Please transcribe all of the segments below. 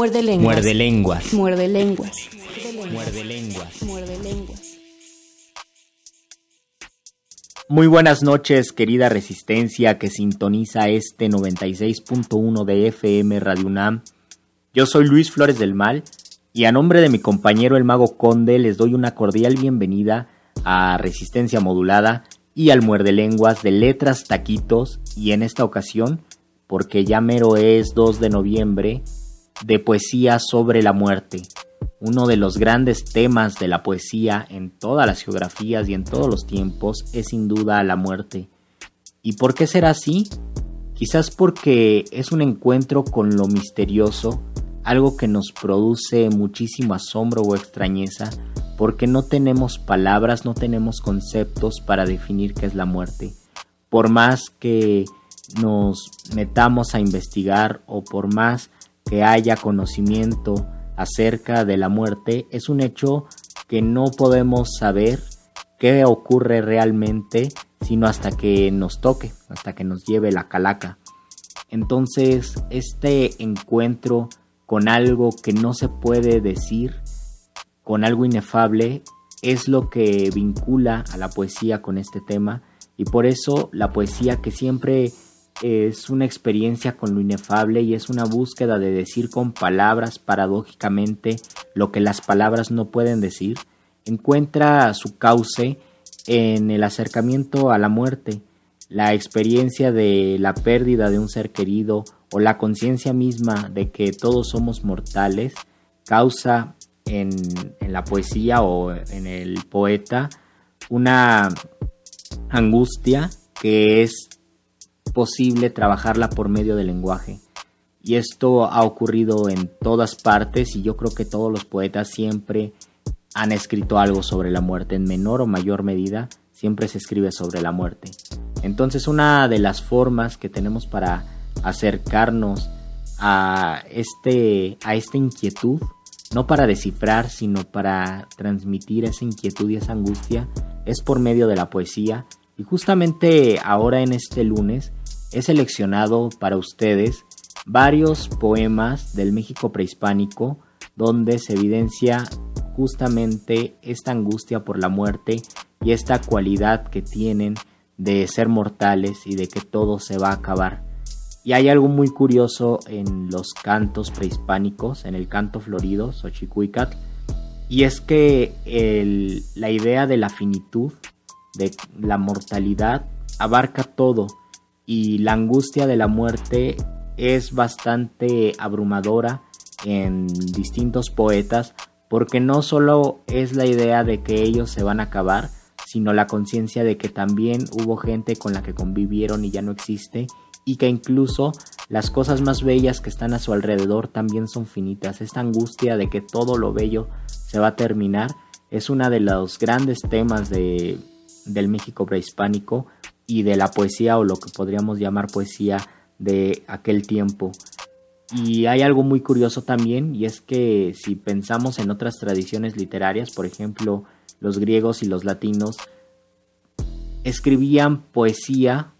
Muerde lenguas. Muerde lenguas. Muerde lenguas. Muerde lenguas. Muerde lenguas. Muy buenas noches, querida resistencia que sintoniza este 96.1 de FM Radio UNAM. Yo soy Luis Flores del Mal y a nombre de mi compañero el Mago Conde les doy una cordial bienvenida a Resistencia Modulada y al Muerde Lenguas de Letras Taquitos y en esta ocasión, porque ya mero es 2 de noviembre, de poesía sobre la muerte, uno de los grandes temas de la poesía en todas las geografías y en todos los tiempos es sin duda la muerte. ¿Y por qué será así? Quizás porque es un encuentro con lo misterioso, algo que nos produce muchísimo asombro o extrañeza, porque no tenemos palabras, no tenemos conceptos para definir qué es la muerte. Por más que nos metamos a investigar o por más que haya conocimiento acerca de la muerte es un hecho que no podemos saber qué ocurre realmente sino hasta que nos toque, hasta que nos lleve la calaca. Entonces, este encuentro con algo que no se puede decir, con algo inefable, es lo que vincula a la poesía con este tema y por eso la poesía que siempre es una experiencia con lo inefable y es una búsqueda de decir con palabras paradójicamente lo que las palabras no pueden decir, encuentra su cauce en el acercamiento a la muerte, la experiencia de la pérdida de un ser querido o la conciencia misma de que todos somos mortales, causa en, en la poesía o en el poeta una angustia que es posible trabajarla por medio del lenguaje. Y esto ha ocurrido en todas partes y yo creo que todos los poetas siempre han escrito algo sobre la muerte, en menor o mayor medida, siempre se escribe sobre la muerte. Entonces una de las formas que tenemos para acercarnos a, este, a esta inquietud, no para descifrar, sino para transmitir esa inquietud y esa angustia, es por medio de la poesía. Y justamente ahora en este lunes he seleccionado para ustedes varios poemas del México prehispánico donde se evidencia justamente esta angustia por la muerte y esta cualidad que tienen de ser mortales y de que todo se va a acabar. Y hay algo muy curioso en los cantos prehispánicos, en el canto florido, Xochicuicatl, y es que la idea de la finitud, de la mortalidad, abarca todo y la angustia de la muerte es bastante abrumadora en distintos poetas porque no solo es la idea de que ellos se van a acabar, sino la conciencia de que también hubo gente con la que convivieron y ya no existe y que incluso las cosas más bellas que están a su alrededor también son finitas. Esta angustia de que todo lo bello se va a terminar es uno de los grandes temas de, del México prehispánico y de la poesía o lo que podríamos llamar poesía de aquel tiempo. Y hay algo muy curioso también, y es que si pensamos en otras tradiciones literarias, por ejemplo, los griegos y los latinos, escribían poesía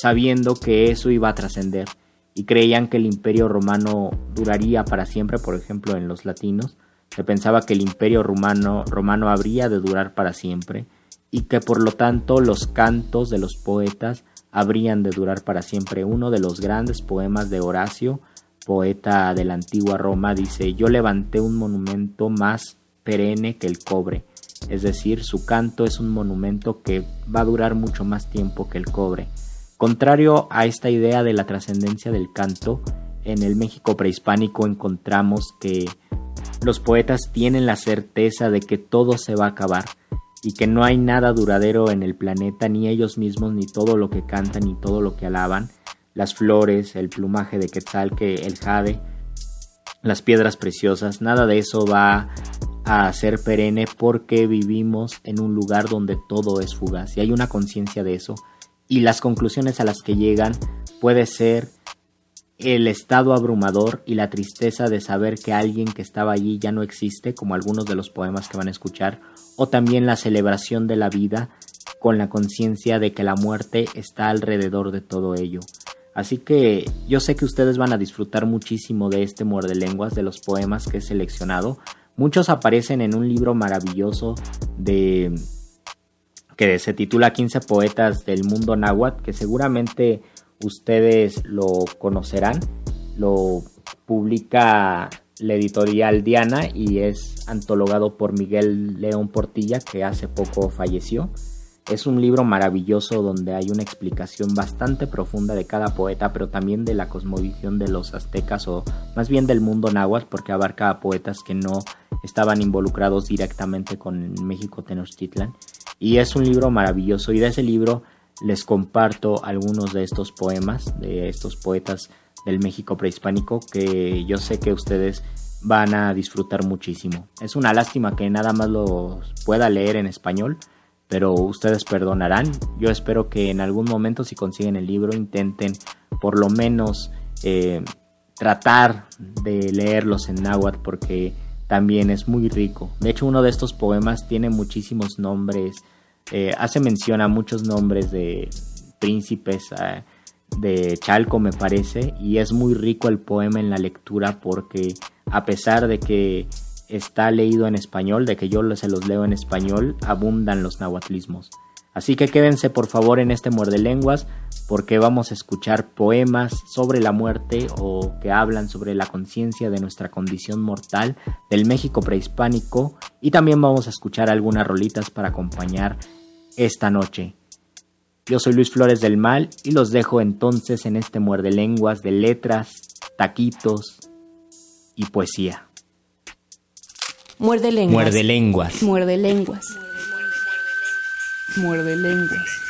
sabiendo que eso iba a trascender y creían que el imperio romano duraría para siempre, por ejemplo, en los latinos, se pensaba que el imperio romano, romano habría de durar para siempre y que por lo tanto los cantos de los poetas habrían de durar para siempre. Uno de los grandes poemas de Horacio, poeta de la antigua Roma, dice, yo levanté un monumento más perenne que el cobre, es decir, su canto es un monumento que va a durar mucho más tiempo que el cobre. Contrario a esta idea de la trascendencia del canto, en el México prehispánico encontramos que los poetas tienen la certeza de que todo se va a acabar, y que no hay nada duradero en el planeta, ni ellos mismos, ni todo lo que cantan, ni todo lo que alaban, las flores, el plumaje de Quetzal, que el jade, las piedras preciosas, nada de eso va a ser perenne porque vivimos en un lugar donde todo es fugaz y hay una conciencia de eso. Y las conclusiones a las que llegan puede ser el estado abrumador y la tristeza de saber que alguien que estaba allí ya no existe, como algunos de los poemas que van a escuchar, o también la celebración de la vida con la conciencia de que la muerte está alrededor de todo ello. Así que yo sé que ustedes van a disfrutar muchísimo de este muerde lenguas, de los poemas que he seleccionado. Muchos aparecen en un libro maravilloso de que se titula 15 poetas del mundo náhuatl, que seguramente ustedes lo conocerán. Lo publica la editorial Diana y es antologado por Miguel León Portilla, que hace poco falleció. Es un libro maravilloso donde hay una explicación bastante profunda de cada poeta, pero también de la cosmovisión de los aztecas o más bien del mundo náhuatl, porque abarca a poetas que no estaban involucrados directamente con México Tenochtitlan. Y es un libro maravilloso y de ese libro les comparto algunos de estos poemas de estos poetas del México prehispánico que yo sé que ustedes van a disfrutar muchísimo. Es una lástima que nada más los pueda leer en español, pero ustedes perdonarán. Yo espero que en algún momento si consiguen el libro intenten por lo menos eh, tratar de leerlos en náhuatl porque también es muy rico. De hecho uno de estos poemas tiene muchísimos nombres eh, hace mención a muchos nombres de príncipes de Chalco, me parece, y es muy rico el poema en la lectura porque a pesar de que está leído en español, de que yo se los leo en español, abundan los nahuatlismos. Así que quédense por favor en este muerde lenguas porque vamos a escuchar poemas sobre la muerte o que hablan sobre la conciencia de nuestra condición mortal del México prehispánico y también vamos a escuchar algunas rolitas para acompañar esta noche. Yo soy Luis Flores del Mal y los dejo entonces en este muerde lenguas de letras, taquitos y poesía. Muerde lenguas. Muerde lenguas. Muerde lenguas. Muerde lenguas.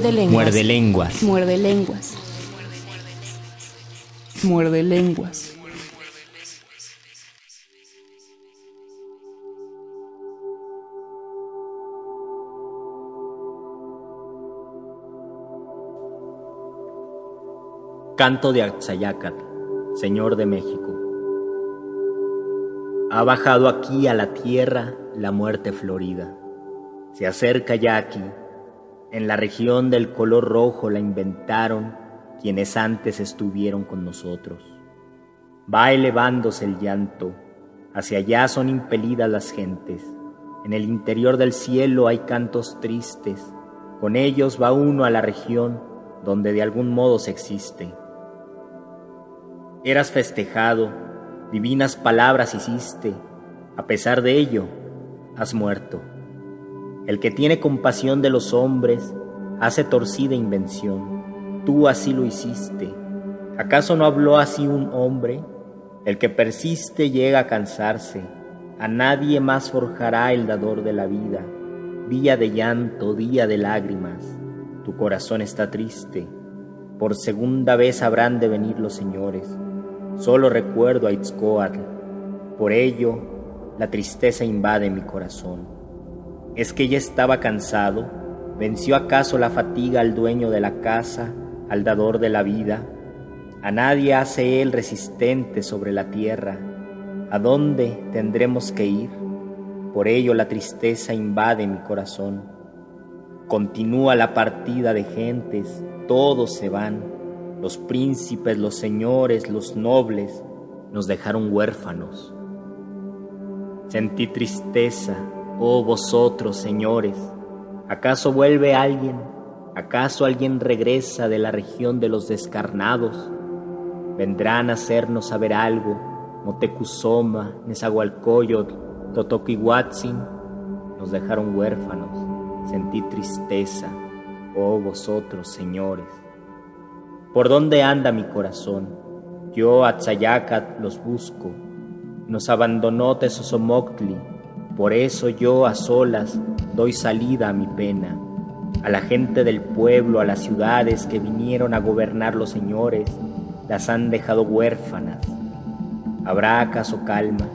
Muerde lenguas. Muerde lenguas. Muerde lenguas. Muerde lenguas. Canto de Axayácatl, Señor de México. Ha bajado aquí a la tierra la muerte florida. Se acerca ya aquí. En la región del color rojo la inventaron quienes antes estuvieron con nosotros. Va elevándose el llanto. Hacia allá son impelidas las gentes. En el interior del cielo hay cantos tristes. Con ellos va uno a la región donde de algún modo se existe. Eras festejado, divinas palabras hiciste, a pesar de ello, has muerto. El que tiene compasión de los hombres hace torcida invención, tú así lo hiciste. ¿Acaso no habló así un hombre? El que persiste llega a cansarse, a nadie más forjará el dador de la vida. Día de llanto, día de lágrimas, tu corazón está triste. Por segunda vez habrán de venir los señores Solo recuerdo a Itzcoatl. Por ello, la tristeza invade mi corazón. ¿Es que ya estaba cansado? ¿Venció acaso la fatiga al dueño de la casa, al dador de la vida? A nadie hace él resistente sobre la tierra. ¿A dónde tendremos que ir? Por ello la tristeza invade mi corazón. Continúa la partida de gentes, todos se van los príncipes, los señores, los nobles nos dejaron huérfanos. Sentí tristeza, oh vosotros, señores. ¿Acaso vuelve alguien? ¿Acaso alguien regresa de la región de los descarnados? Vendrán a hacernos saber algo. Motecuzoma, Nezahualcóyotl, Totoquihuatzin nos dejaron huérfanos. Sentí tristeza, oh vosotros, señores. ¿Por dónde anda mi corazón? Yo a Tzayacat los busco. Nos abandonó Tesosomoctli, por eso yo a solas doy salida a mi pena. A la gente del pueblo, a las ciudades que vinieron a gobernar los señores, las han dejado huérfanas. ¿Habrá acaso calma?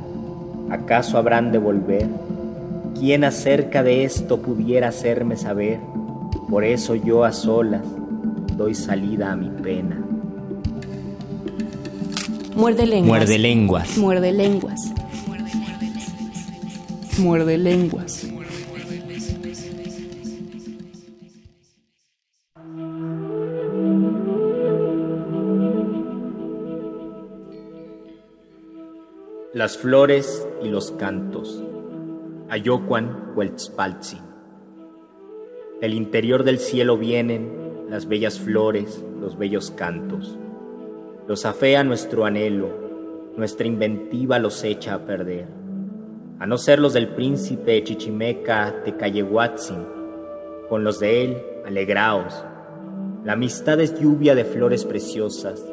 ¿Acaso habrán de volver? ¿Quién acerca de esto pudiera hacerme saber? Por eso yo a solas doy salida a mi pena. Muerde lenguas. Muerde lenguas. Muerde lenguas. Muerde lenguas. Las flores y los cantos. Ayocuan Hueltzpaltzin. Del interior del cielo vienen las bellas flores, los bellos cantos. Los afea nuestro anhelo, nuestra inventiva los echa a perder. A no ser los del príncipe Chichimeca Tecayehuatzin, con los de él, alegraos. La amistad es lluvia de flores preciosas,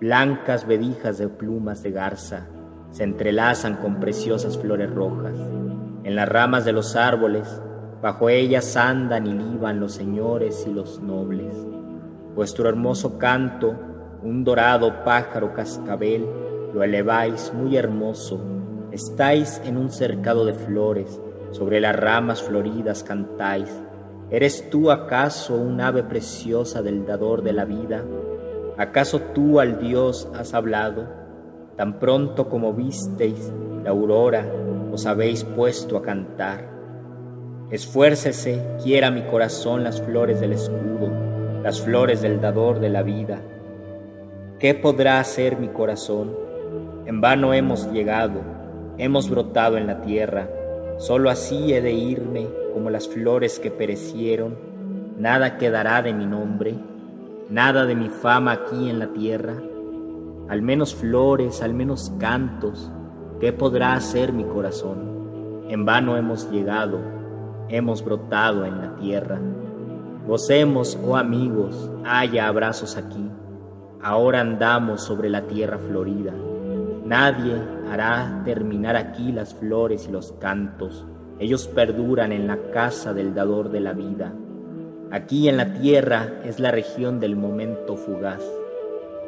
blancas vedijas de plumas de garza, se entrelazan con preciosas flores rojas. En las ramas de los árboles Bajo ellas andan y liban los señores y los nobles. Vuestro hermoso canto, un dorado pájaro cascabel, lo eleváis muy hermoso. Estáis en un cercado de flores, sobre las ramas floridas cantáis. ¿Eres tú acaso un ave preciosa del dador de la vida? ¿Acaso tú al Dios has hablado? Tan pronto como visteis la aurora, os habéis puesto a cantar. Esfuércese, quiera mi corazón las flores del escudo, las flores del dador de la vida. ¿Qué podrá hacer mi corazón? En vano hemos llegado, hemos brotado en la tierra, solo así he de irme como las flores que perecieron, nada quedará de mi nombre, nada de mi fama aquí en la tierra, al menos flores, al menos cantos, ¿qué podrá hacer mi corazón? En vano hemos llegado, hemos brotado en la tierra. Gocemos, oh amigos, haya abrazos aquí. Ahora andamos sobre la tierra florida. Nadie hará terminar aquí las flores y los cantos. Ellos perduran en la casa del dador de la vida. Aquí en la tierra es la región del momento fugaz.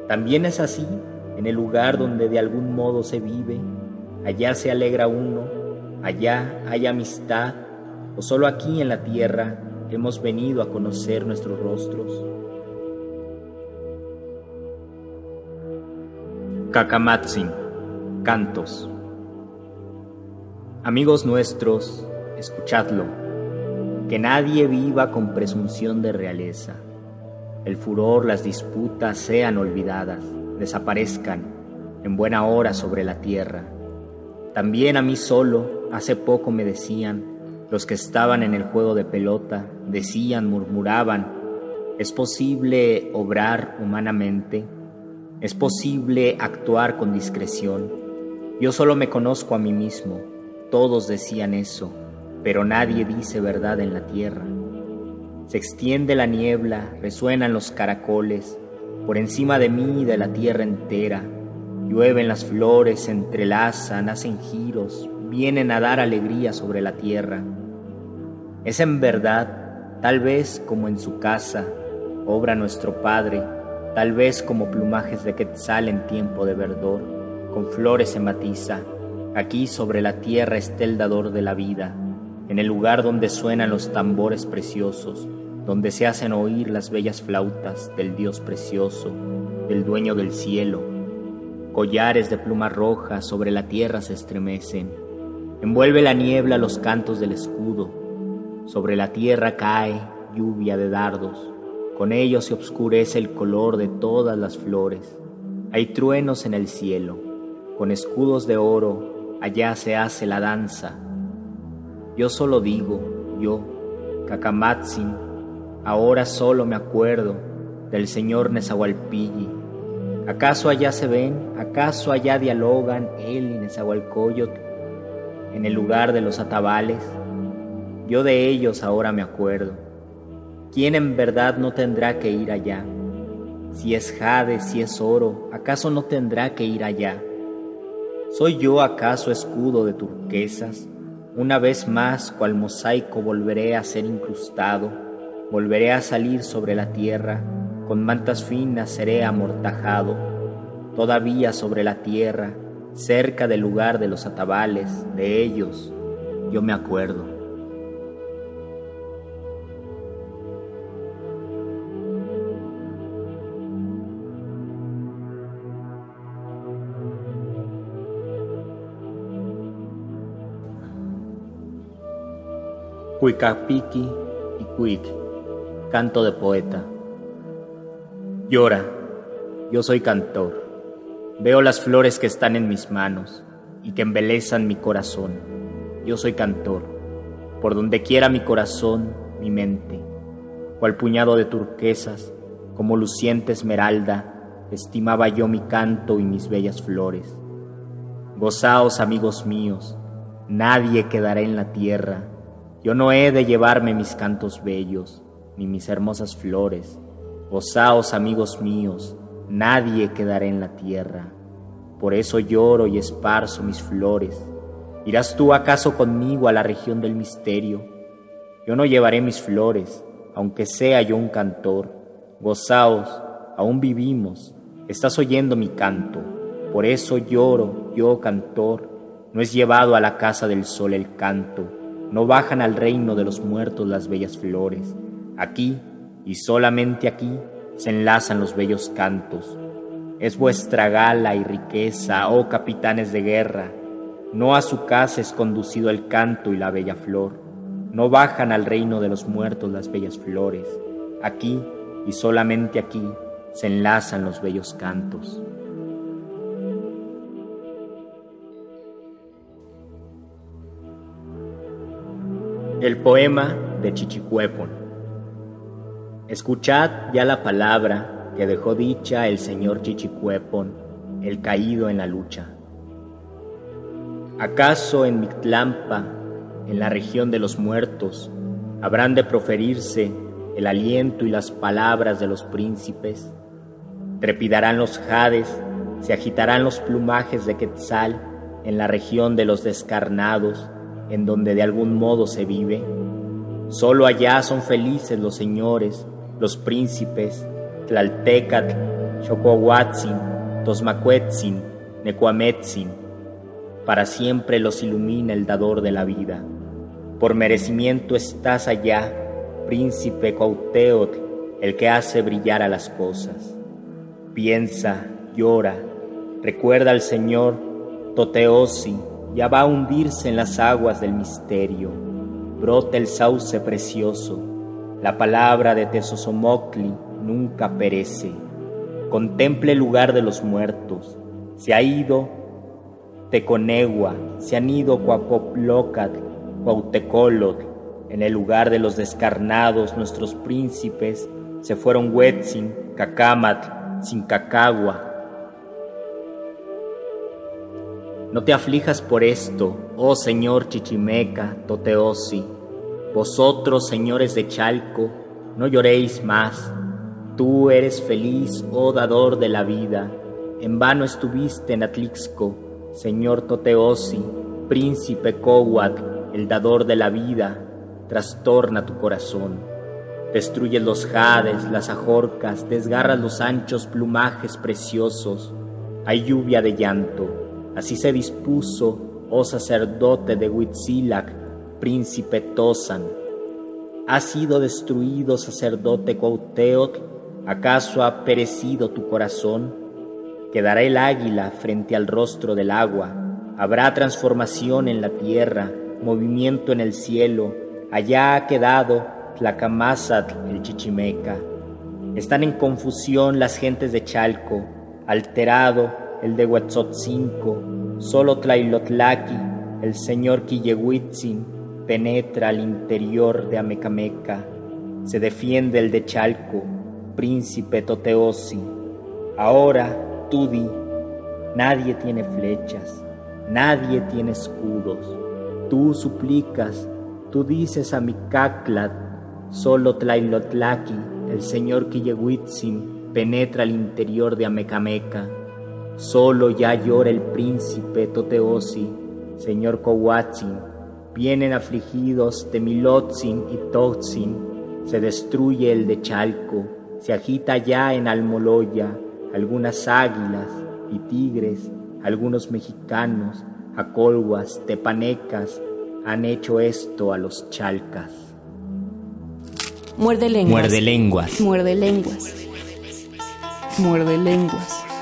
También es así en el lugar donde de algún modo se vive, allá se alegra uno, allá hay amistad, o solo aquí en la tierra hemos venido a conocer nuestros rostros. Kakamatsin, cantos. Amigos nuestros, escuchadlo, que nadie viva con presunción de realeza. El furor, las disputas sean olvidadas desaparezcan en buena hora sobre la tierra. También a mí solo, hace poco me decían, los que estaban en el juego de pelota, decían, murmuraban, ¿es posible obrar humanamente? ¿Es posible actuar con discreción? Yo solo me conozco a mí mismo, todos decían eso, pero nadie dice verdad en la tierra. Se extiende la niebla, resuenan los caracoles, por encima de mí y de la tierra entera. Llueven las flores, se entrelazan, hacen giros, vienen a dar alegría sobre la tierra. Es en verdad, tal vez como en su casa, obra nuestro Padre, tal vez como plumajes de quetzal en tiempo de verdor, con flores se matiza. Aquí sobre la tierra está el dador de la vida, en el lugar donde suenan los tambores preciosos, donde se hacen oír las bellas flautas del Dios precioso, del dueño del cielo. Collares de pluma roja sobre la tierra se estremecen. Envuelve la niebla los cantos del escudo. Sobre la tierra cae lluvia de dardos. Con ellos se obscurece el color de todas las flores. Hay truenos en el cielo. Con escudos de oro allá se hace la danza. Yo solo digo, yo, Kakamatsin, Ahora solo me acuerdo del señor Nezahualpilli. ¿Acaso allá se ven? ¿Acaso allá dialogan él y Nezahualcóyotl en el lugar de los atabales? Yo de ellos ahora me acuerdo. ¿Quién en verdad no tendrá que ir allá? Si es jade, si es oro, ¿acaso no tendrá que ir allá? ¿Soy yo acaso escudo de turquesas? Una vez más, cual mosaico volveré a ser incrustado Volveré a salir sobre la tierra, con mantas finas seré amortajado, todavía sobre la tierra, cerca del lugar de los atabales, de ellos, yo me acuerdo. Cuicapiki y Cuic Canto de poeta. Llora, yo soy cantor. Veo las flores que están en mis manos y que embelezan mi corazón. Yo soy cantor. Por donde quiera mi corazón, mi mente, cual puñado de turquesas, como luciente esmeralda, estimaba yo mi canto y mis bellas flores. Gozaos, amigos míos, nadie quedará en la tierra. Yo no he de llevarme mis cantos bellos ni mis hermosas flores. Gozaos, amigos míos, nadie quedará en la tierra. Por eso lloro y esparzo mis flores. ¿Irás tú acaso conmigo a la región del misterio? Yo no llevaré mis flores, aunque sea yo un cantor. Gozaos, aún vivimos, estás oyendo mi canto. Por eso lloro, yo cantor. No es llevado a la casa del sol el canto, no bajan al reino de los muertos las bellas flores. Aquí y solamente aquí se enlazan los bellos cantos. Es vuestra gala y riqueza, oh capitanes de guerra. No a su casa es conducido el canto y la bella flor. No bajan al reino de los muertos las bellas flores. Aquí y solamente aquí se enlazan los bellos cantos. El poema de Chichicuepon. Escuchad ya la palabra que dejó dicha el señor Chichicuepon, el caído en la lucha. ¿Acaso en Mictlampa, en la región de los muertos, habrán de proferirse el aliento y las palabras de los príncipes? Trepidarán los jades, se agitarán los plumajes de Quetzal en la región de los descarnados, en donde de algún modo se vive. Solo allá son felices los señores, los príncipes, Tlaltecatl, Xocoahuatzin, Tosmacuetzin, Necuametzin. Para siempre los ilumina el dador de la vida. Por merecimiento estás allá, príncipe Cauteotl, el que hace brillar a las cosas. Piensa, llora, recuerda al Señor Toteosi, ya va a hundirse en las aguas del misterio. Brota el sauce precioso, la palabra de Tesosomocli nunca perece. Contemple el lugar de los muertos, se ha ido Teconegua, se han ido Coapoplocat, Cuautecolot, en el lugar de los descarnados nuestros príncipes se fueron Huetzin, Cacamat, Sincacagua. No te aflijas por esto, oh Señor Chichimeca, Toteosi. Vosotros, señores de Chalco, no lloréis más. Tú eres feliz, oh dador de la vida. En vano estuviste en Atlixco, Señor Toteosi, príncipe Cowat, el dador de la vida, trastorna tu corazón. Destruyes los jades, las ajorcas, desgarras los anchos plumajes preciosos. Hay lluvia de llanto. Así se dispuso, oh sacerdote de Huitzilac, príncipe Tosan. ¿Ha sido destruido, sacerdote Cuauteotl? ¿Acaso ha perecido tu corazón? Quedará el águila frente al rostro del agua. Habrá transformación en la tierra, movimiento en el cielo. Allá ha quedado Tlacamazatl, el Chichimeca. Están en confusión las gentes de Chalco, alterado el de Huetzotzinco, solo Tlailotlaki, el señor Quillehuitzin, penetra al interior de Amecameca. Se defiende el de Chalco, príncipe Toteosi. Ahora tú di, nadie tiene flechas, nadie tiene escudos. Tú suplicas, tú dices a Micaclat, Solo Tlailotlaki, el señor Quillehuitzin, penetra al interior de Amecameca. Solo ya llora el príncipe Toteosi, señor Cowatzin. Vienen afligidos Temilotzin y Totzin. Se destruye el de Chalco. Se agita ya en Almoloya algunas águilas y tigres, algunos mexicanos, acolhuas, tepanecas, han hecho esto a los chalcas. Muerde lenguas. Muerde lenguas. Muerde lenguas. Muerde lenguas.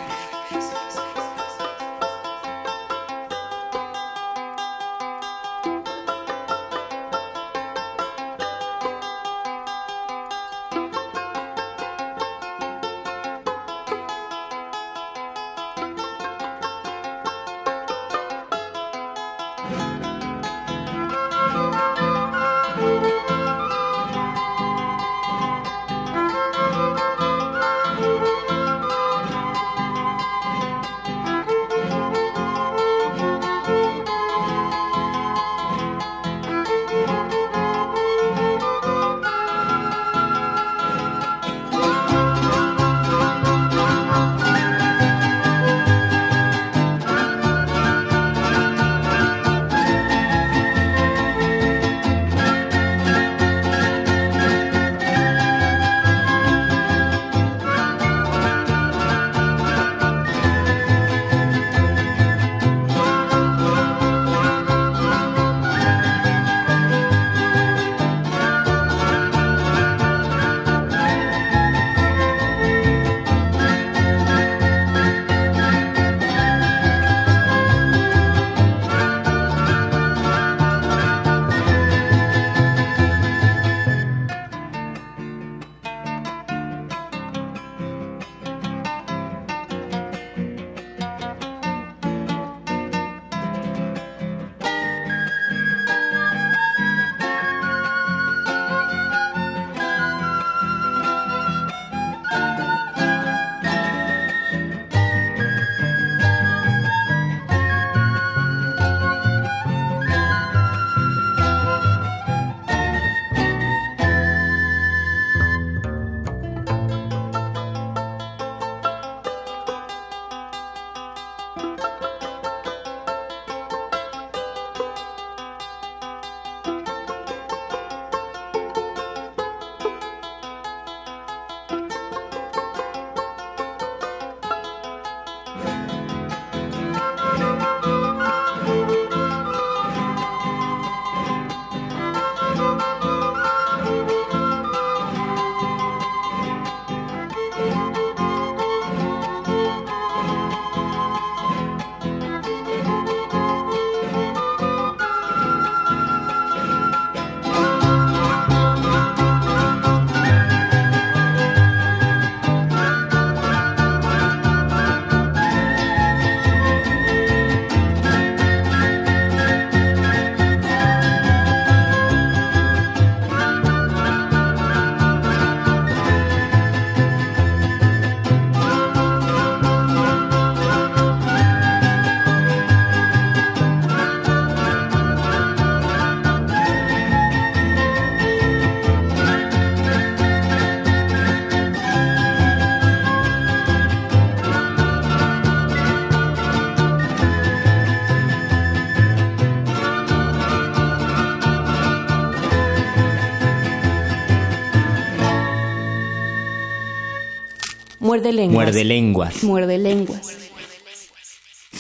Muerde lenguas. Muerde lenguas. Muerde lenguas.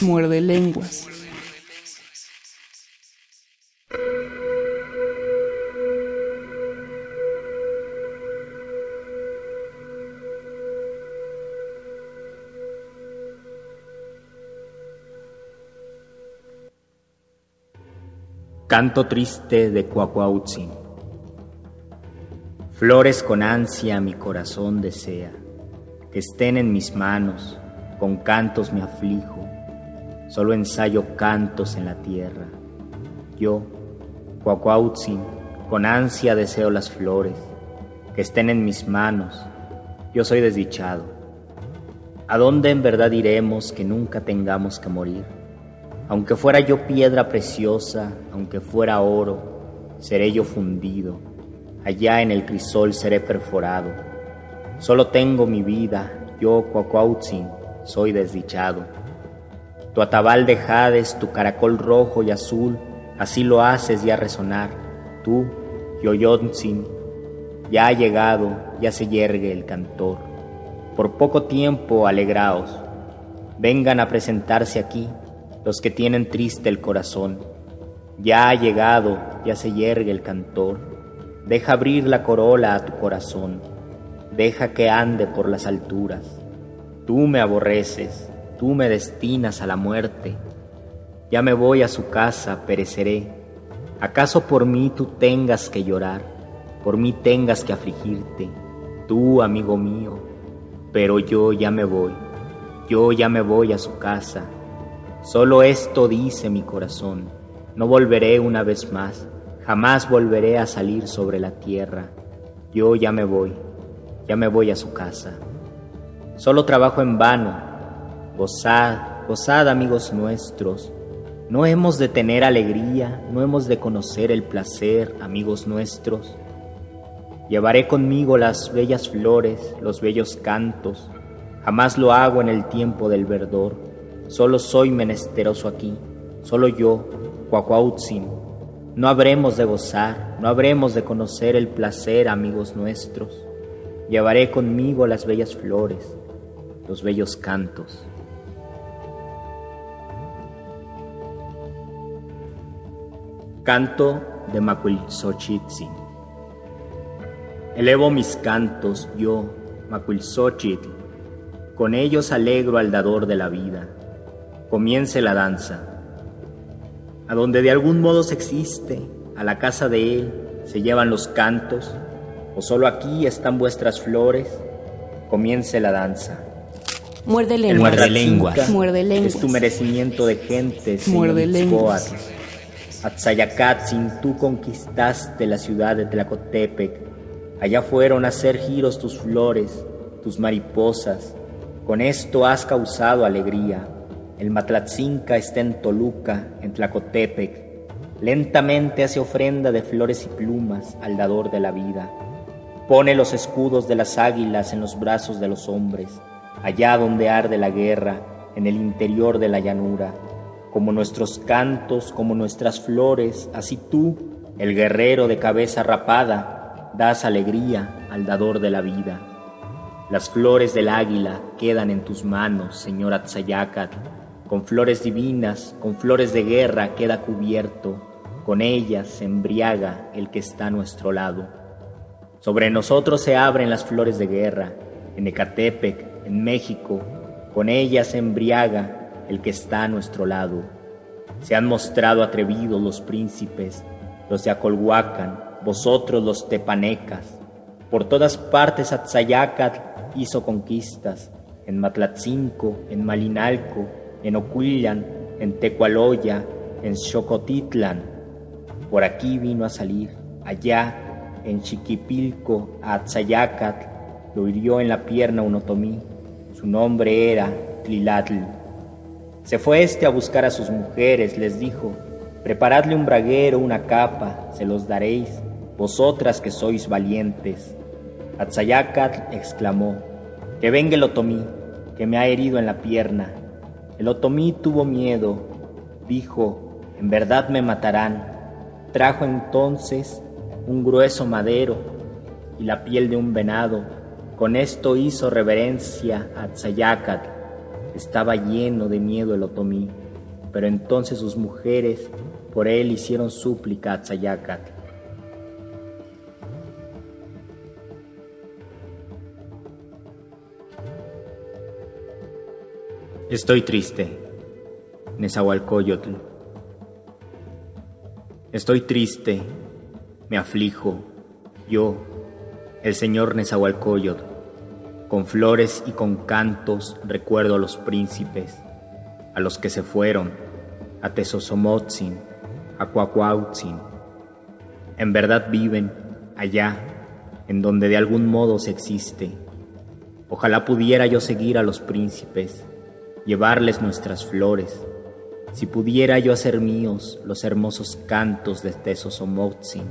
Muerde lenguas. Canto triste de Cuacuautzin. Flores con ansia mi corazón desea, estén en mis manos, con cantos me aflijo, solo ensayo cantos en la tierra. Yo, Cuacuautzin, con ansia deseo las flores, que estén en mis manos, yo soy desdichado. ¿A dónde en verdad iremos que nunca tengamos que morir? Aunque fuera yo piedra preciosa, aunque fuera oro, seré yo fundido, allá en el crisol seré perforado. Solo tengo mi vida, yo Cuacuautzin, soy desdichado. Tu atabal de jades, tu caracol rojo y azul, así lo haces ya resonar. Tú, Yoyontzin, ya ha llegado, ya se yergue el cantor. Por poco tiempo alegraos, vengan a presentarse aquí los que tienen triste el corazón. Ya ha llegado, ya se yergue el cantor. Deja abrir la corola a tu corazón. Deja que ande por las alturas. Tú me aborreces, tú me destinas a la muerte. Ya me voy a su casa, pereceré. ¿Acaso por mí tú tengas que llorar? Por mí tengas que afligirte, tú, amigo mío. Pero yo ya me voy, yo ya me voy a su casa Solo esto dice mi corazón, no volveré una vez más, jamás volveré a salir sobre la tierra. Yo ya me voy, ya me voy a su casa. Solo trabajo en vano. Gozad, gozad amigos nuestros. No hemos de tener alegría, no hemos de conocer el placer, amigos nuestros. Llevaré conmigo las bellas flores, los bellos cantos. Jamás lo hago en el tiempo del verdor Solo soy menesteroso aquí, solo yo, Cuacuautzin. No habremos de gozar, no habremos de conocer el placer, amigos nuestros. Llevaré conmigo las bellas flores, los bellos cantos. Canto de Macuilxochitzin. Elevo mis cantos, yo, Macuilxochitl, con ellos alegro al dador de la vida comience la danza. A donde de algún modo se existe, a la casa de él, se llevan los cantos, o solo aquí están vuestras flores, comience la danza. Muerde lenguas. muerde lenguas. Muerde lenguas. Es tu merecimiento de gente, Muerde lenguas. Atzayacatzin, tú conquistaste la ciudad de Tlacotepec. Allá fueron a hacer giros tus flores, tus mariposas. Con esto has causado alegría. El Matlatzinca está en Toluca, en Tlacotepec. Lentamente hace ofrenda de flores y plumas al dador de la vida. Pone los escudos de las águilas en los brazos de los hombres, allá donde arde la guerra, en el interior de la llanura. Como nuestros cantos, como nuestras flores, así tú, el guerrero de cabeza rapada, das alegría al dador de la vida. Las flores del águila quedan en tus manos, señor Atzayacat, con flores divinas, con flores de guerra queda cubierto, con ellas se embriaga el que está a nuestro lado. Sobre nosotros se abren las flores de guerra, en Ecatepec, en México, con ellas se embriaga el que está a nuestro lado. Se han mostrado atrevidos los príncipes, los de Acolhuacan, vosotros los tepanecas. Por todas partes Atzayacat hizo conquistas, en Matlatzinco, en Malinalco, en Ocuillan, en Tecualoya, en Xocotitlan. Por aquí vino a salir, allá, en Chiquipilco, a Atzayacat, lo hirió en la pierna un otomí. Su nombre era Tlilatl. Se fue este a buscar a sus mujeres, les dijo, preparadle un braguero, una capa, se los daréis, vosotras que sois valientes. Atzayacat exclamó, que venga el otomí, que me ha herido en la pierna, el otomí tuvo miedo, dijo, en verdad me matarán. Trajo entonces un grueso madero y la piel de un venado, Con esto hizo reverencia a Tzayacatl. Estaba lleno de miedo el otomí, pero entonces sus mujeres por él hicieron súplica a Tzayacatl. Estoy triste, Nezahualcóyotl. Estoy triste, me aflijo, yo, el señor Nezahualcóyotl. Con flores y con cantos recuerdo a los príncipes, a los que se fueron, a Tezosomotzin, a Cuacuautzin. En verdad viven allá, en donde de algún modo se existe. Ojalá pudiera yo seguir a los príncipes, llevarles nuestras flores. Si pudiera yo hacer míos los hermosos cantos de Tezosomotzin,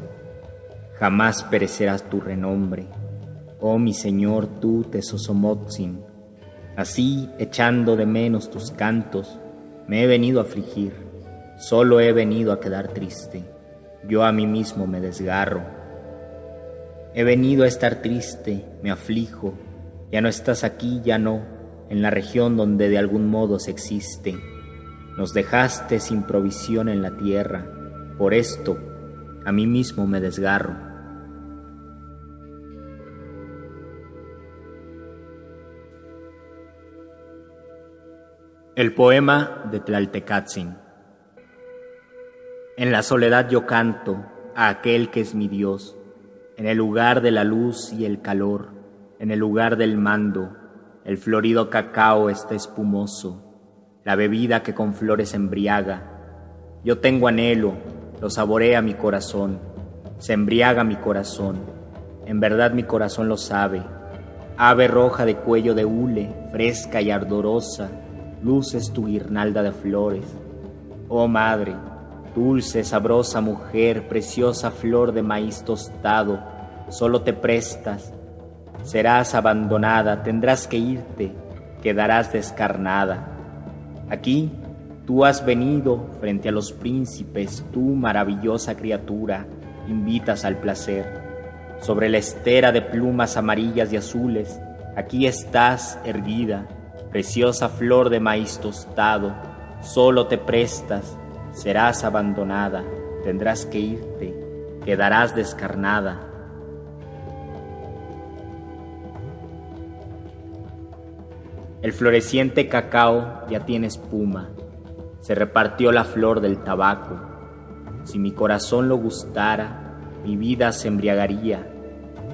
jamás perecerás tu renombre. Oh mi Señor, tú Tezosomotzin, así echando de menos tus cantos, me he venido a afligir, solo he venido a quedar triste. Yo a mí mismo me desgarro. He venido a estar triste, me aflijo, ya no estás aquí, ya no, en la región donde de algún modo se existe. Nos dejaste sin provisión en la tierra, por esto a mí mismo me desgarro. El poema de Tlaltecatzin. En la soledad yo canto a aquel que es mi Dios, en el lugar de la luz y el calor, en el lugar del mando, el florido cacao está espumoso, la bebida que con flores embriaga. Yo tengo anhelo, lo saborea mi corazón, se embriaga mi corazón, en verdad mi corazón lo sabe. Ave roja de cuello de hule, fresca y ardorosa, luces tu guirnalda de flores. Oh madre, dulce, sabrosa mujer, preciosa flor de maíz tostado, solo te prestas. Serás abandonada, tendrás que irte, quedarás descarnada. Aquí tú has venido frente a los príncipes, tú maravillosa criatura, invitas al placer. Sobre la estera de plumas amarillas y azules, aquí estás erguida Preciosa flor de maíz tostado, solo te prestas, serás abandonada, tendrás que irte, quedarás descarnada. El floreciente cacao ya tiene espuma, se repartió la flor del tabaco. Si mi corazón lo gustara, mi vida se embriagaría.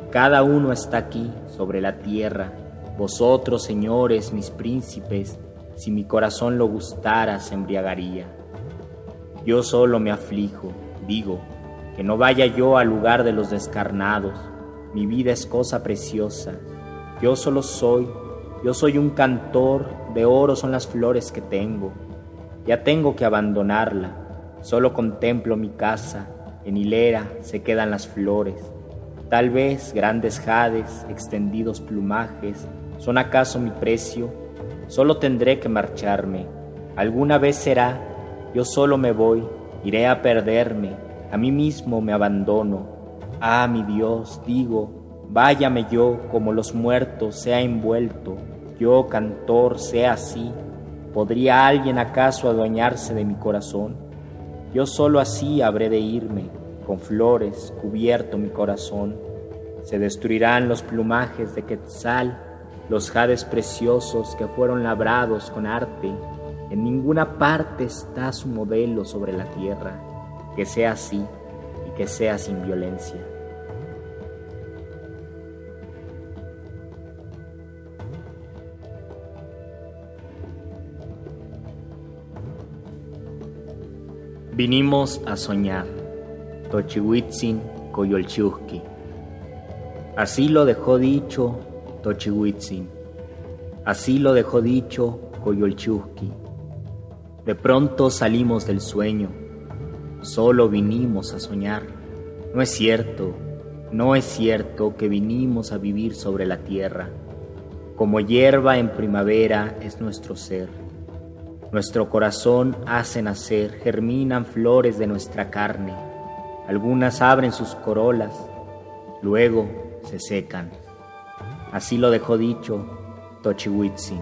Cada uno está aquí sobre la tierra vosotros, señores, mis príncipes, si mi corazón lo gustara, se embriagaría. Yo solo me aflijo, digo, que no vaya yo al lugar de los descarnados. Mi vida es cosa preciosa. Yo solo soy, yo soy un cantor, de oro son las flores que tengo. Ya tengo que abandonarla, solo contemplo mi casa, en hilera se quedan las flores. Tal vez grandes jades, extendidos plumajes, ¿Son acaso mi precio? Solo tendré que marcharme. Alguna vez será, yo solo me voy, iré a perderme, a mí mismo me abandono. Ah, mi Dios, digo, váyame yo como los muertos sea envuelto, yo cantor sea así. ¿Podría alguien acaso adueñarse de mi corazón? Yo solo así habré de irme, con flores cubierto mi corazón. Se destruirán los plumajes de Quetzal los jades preciosos que fueron labrados con arte. En ninguna parte está su modelo sobre la tierra, que sea así y que sea sin violencia. Vinimos a soñar, Tochihuitzin Coyolchuski. Así lo dejó dicho Tochihuitzin. Así lo dejó dicho Coyolchuski. De pronto salimos del sueño, solo vinimos a soñar. No es cierto, no es cierto que vinimos a vivir sobre la tierra. Como hierba en primavera es nuestro ser. Nuestro corazón hace nacer, germinan flores de nuestra carne. Algunas abren sus corolas, luego se secan. Así lo dejó dicho Tochiwitzin.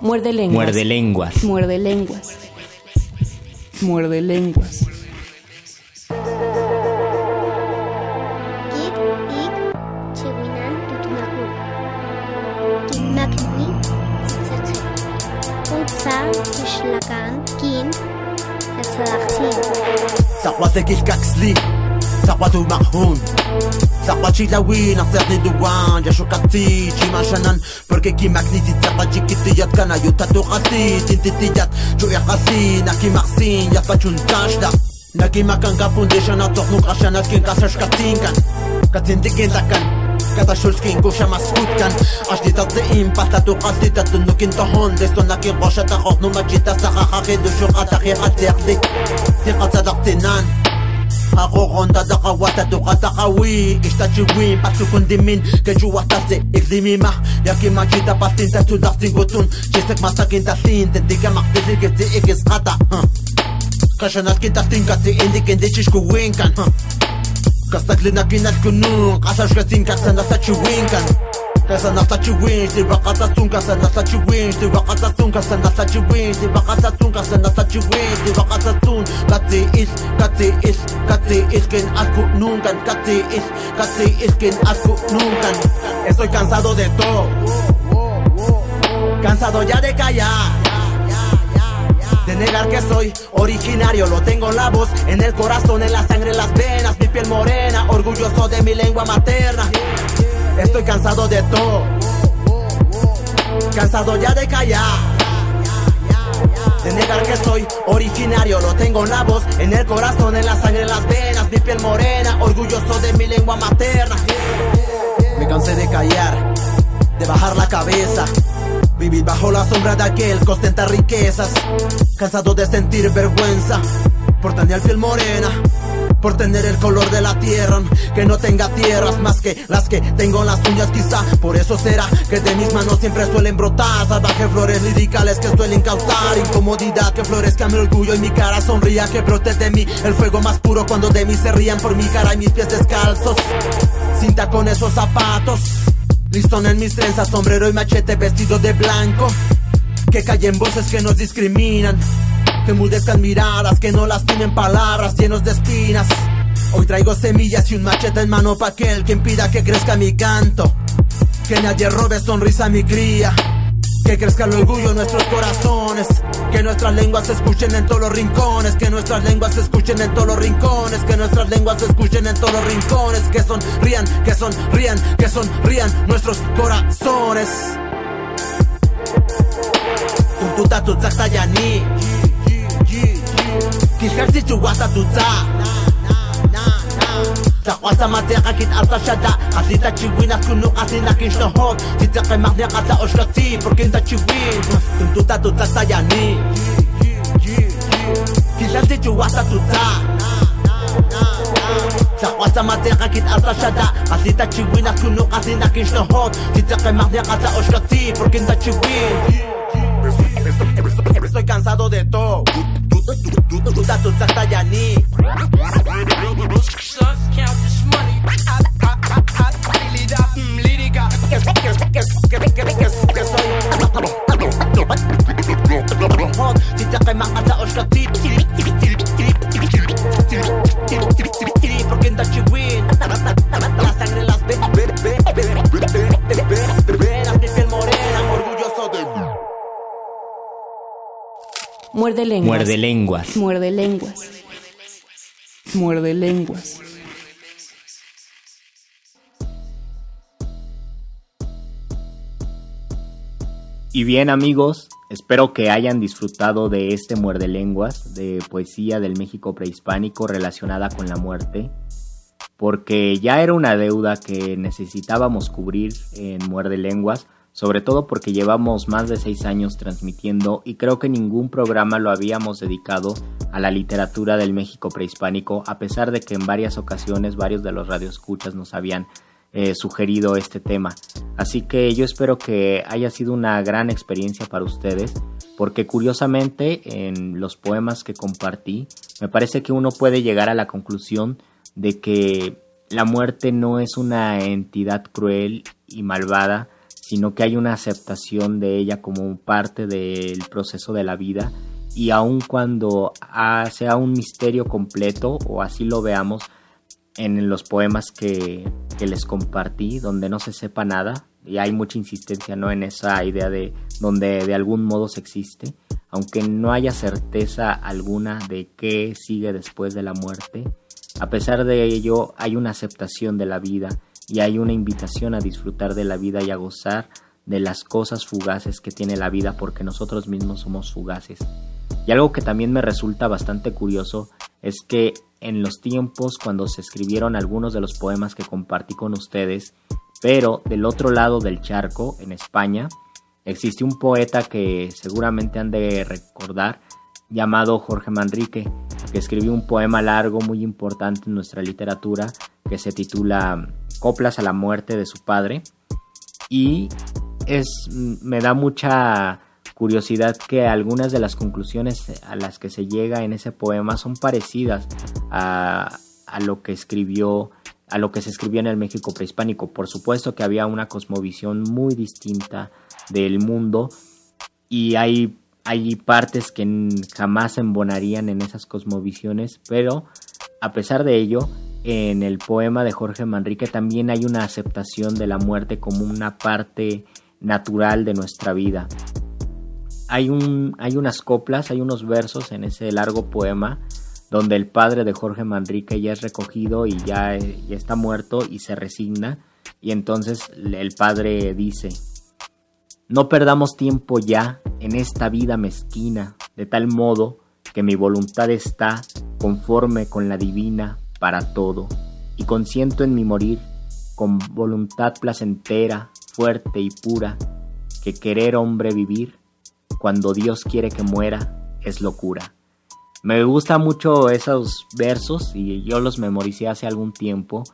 Muerde lenguas. Muerde lenguas. Muerde lenguas. Muerde lenguas. كان دعوتك كاكسلي دعوة مهون Zapachi la win, hacer ni duan, ya shokati, chimashanan, porque kimagniti zapa chiquitiyat kana yo tatu hasi, tintitiyat, yo ya hasi, naki marsin, ya pachun tashda, naki makanga pundishan, atok nuk ashan, askin kasashkatinkan, katindikin takan, Kada xulxkin ku xama skutkan Għax li ta' ziqin Bata tu qasli ta' tunnu kien toħon Li sunna kien qoxa ta' xoħnu maġġita saħħa ħaxidu xurqa ta' xieqa t-tiqdi Tiqa sadaq tinan أغوغون تدقى وتدقى تقوي إشتاجوين باتو كندمين كجوا تاتي إقليمي ما يكي ما جيدا باتين تاتو داختين قطون جيسك ما تاكين تاتين تندقى مقدسي كتي إكس قطع كشنات كي تاتين كتي إندي كندي تشكوين كان chiwin Di bakatatun kasa nasa chiwin Di bakatatun kasa nasa chiwin Di bakatatun kasa nasa chiwin Di bakatatun Katsi is, katsi is, katsi is Kin asku nuncan Katsi is, katsi is Kin asku Estoy cansado de todo. Cansado ya de callar de negar que soy originario, lo tengo en la voz, en el corazón, en la sangre, en las venas, mi piel morena, orgulloso de mi lengua materna. Estoy cansado de todo, cansado ya de callar. De negar que soy originario, lo tengo en la voz, en el corazón, en la sangre, en las venas, mi piel morena, orgulloso de mi lengua materna. Me cansé de callar, de bajar la cabeza. Vivir bajo la sombra de aquel que ostenta riquezas. Cansado de sentir vergüenza por tener piel morena. Por tener el color de la tierra, que no tenga tierras más que las que tengo en las uñas quizá. Por eso será que de mis manos siempre suelen brotar salvajes flores liricales que suelen causar incomodidad. Que florezca mi orgullo y mi cara sonría, que brote de mí el fuego más puro cuando de mí se rían por mi cara y mis pies descalzos. Cinta con esos zapatos. Listón en mis trenzas, sombrero y machete vestido de blanco. Que callen voces que nos discriminan. Que mudezcan miradas, que no lastimen palabras llenos de espinas. Hoy traigo semillas y un machete en mano pa' aquel que impida que crezca mi canto. Que nadie robe sonrisa a mi cría. Que crezca el orgullo en nuestros corazones. Que nuestras lenguas se escuchen en todos los rincones. Que nuestras lenguas se escuchen en todos los rincones. Que nuestras lenguas se escuchen en todos los rincones. Que sonrían, que sonrían, que sonrían nuestros corazones. Tuntuta yani. Kisharsi chuwasa tutsa. Takwasa mateka kit alta shada Kasita chiwina kunu kasina kinshnohot Titake magnia kata oshkati Porkinta chiwin Tuntuta tutsa sayani Kisharsi chuwasa tutsa Takwasa mateka kit alta shada Kasita chiwina kunu kasina kinshnohot Titake magnia kata oshkati Porkinta chiwin Estoy cansado de todo Usato count this money. Soy. Tinta kay makata o shkatit Muerde lenguas. Muerde lenguas. Muerde lenguas. Muerde lenguas. Y bien amigos, espero que hayan disfrutado de este muerde lenguas de poesía del México prehispánico relacionada con la muerte, porque ya era una deuda que necesitábamos cubrir en muerde lenguas, sobre todo porque llevamos más de seis años transmitiendo y creo que ningún programa lo habíamos dedicado a la literatura del México prehispánico, a pesar de que en varias ocasiones varios de los radioescuchas nos habían eh, sugerido este tema. Así que yo espero que haya sido una gran experiencia para ustedes, porque curiosamente en los poemas que compartí, me parece que uno puede llegar a la conclusión de que la muerte no es una entidad cruel y malvada, sino que hay una aceptación de ella como parte del proceso de la vida. Y aun cuando sea un misterio completo o así lo veamos en los poemas que, que, les compartí donde no se sepa nada y hay mucha insistencia no en esa idea de donde de algún modo se existe aunque no haya certeza alguna de qué sigue después de la muerte a pesar de ello hay una aceptación de la vida y hay una invitación a disfrutar de la vida y a gozar de las cosas fugaces que tiene la vida porque nosotros mismos somos fugaces. Y algo que también me resulta bastante curioso es que en los tiempos cuando se escribieron algunos de los poemas que compartí con ustedes, pero del otro lado del charco, en España, existe un poeta que seguramente han de recordar, llamado Jorge Manrique, que escribió un poema largo muy importante en nuestra literatura que se titula Coplas a la muerte de su padre y es me da mucha curiosidad que algunas de las conclusiones a las que se llega en ese poema son parecidas a, lo que escribió a lo que se escribió en el México prehispánico. Por supuesto que había una cosmovisión muy distinta del mundo y hay, hay partes que jamás embonarían en esas cosmovisiones, pero a pesar de ello, en el poema de Jorge Manrique también hay una aceptación de la muerte como una parte natural de nuestra vida hay, un, hay unas coplas, hay unos versos en ese largo poema donde el padre de Jorge Manrique ya es recogido y ya, ya está muerto y se resigna. Y entonces el padre dice, no perdamos tiempo ya en esta vida mezquina, de tal modo que mi voluntad está conforme con la divina para todo, y consiento en mi morir con voluntad placentera, fuerte y pura, que querer hombre vivir cuando Dios quiere que muera es locura. Me gustan mucho esos versos y yo los memoricé hace algún tiempo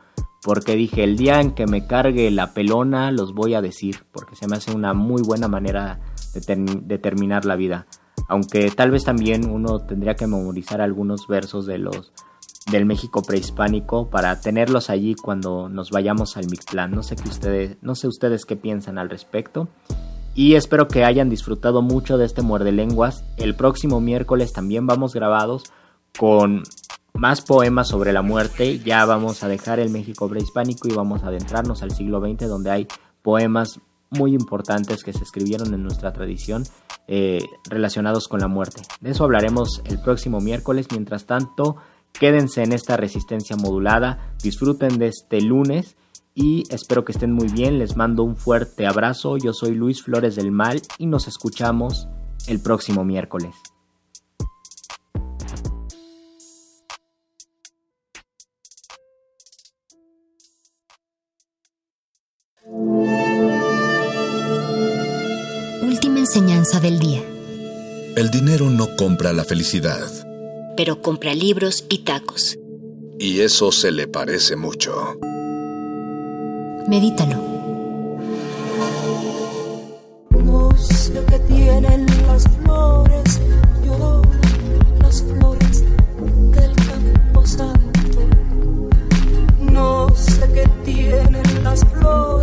porque dije el día en que me cargue la pelona los voy a decir porque se me hace una muy buena manera de, terminar la vida. Aunque tal vez también uno tendría que memorizar algunos versos de los del México prehispánico para tenerlos allí cuando nos vayamos al Mictlán. No sé ustedes, no sé ustedes qué piensan al respecto. Y espero que hayan disfrutado mucho de este muerde lenguas. El próximo miércoles también vamos grabados con más poemas sobre la muerte. Ya vamos a dejar el México prehispánico y vamos a adentrarnos al siglo XX donde hay poemas muy importantes que se escribieron en nuestra tradición eh, relacionados con la muerte. De eso hablaremos el próximo miércoles. Mientras tanto, quédense en esta resistencia modulada. Disfruten de este lunes y espero que estén muy bien. Les mando un fuerte abrazo. Yo soy Luis Flores del Mal y nos escuchamos el próximo miércoles. Última enseñanza del día. El dinero no compra la felicidad. Pero compra libros y tacos. Y eso se le parece mucho. Medítalo. No sé qué tienen las flores, yo las flores del campo santo. No sé qué tienen las flores,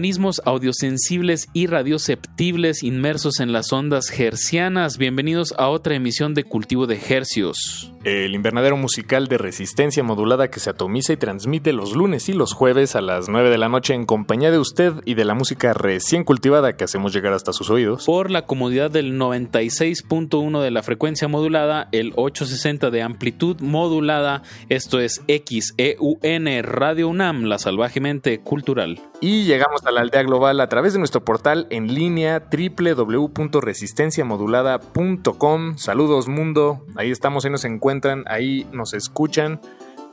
Organismos audiosensibles y radioceptibles inmersos en las ondas hercianas. Bienvenidos a otra emisión de Cultivo de Hercios. El invernadero musical de resistencia modulada que se atomiza y transmite los lunes y los jueves a las 9 de la noche en compañía de usted y de la música recién cultivada que hacemos llegar hasta sus oídos. Por la comodidad del 96.1 de la frecuencia modulada, el 860 de amplitud modulada, esto es XEUN Radio UNAM, la salvajemente cultural. Y llegamos a la aldea global a través de nuestro portal en línea www.resistenciamodulada.com. Saludos mundo, ahí estamos, ahí nos ahí nos escuchan.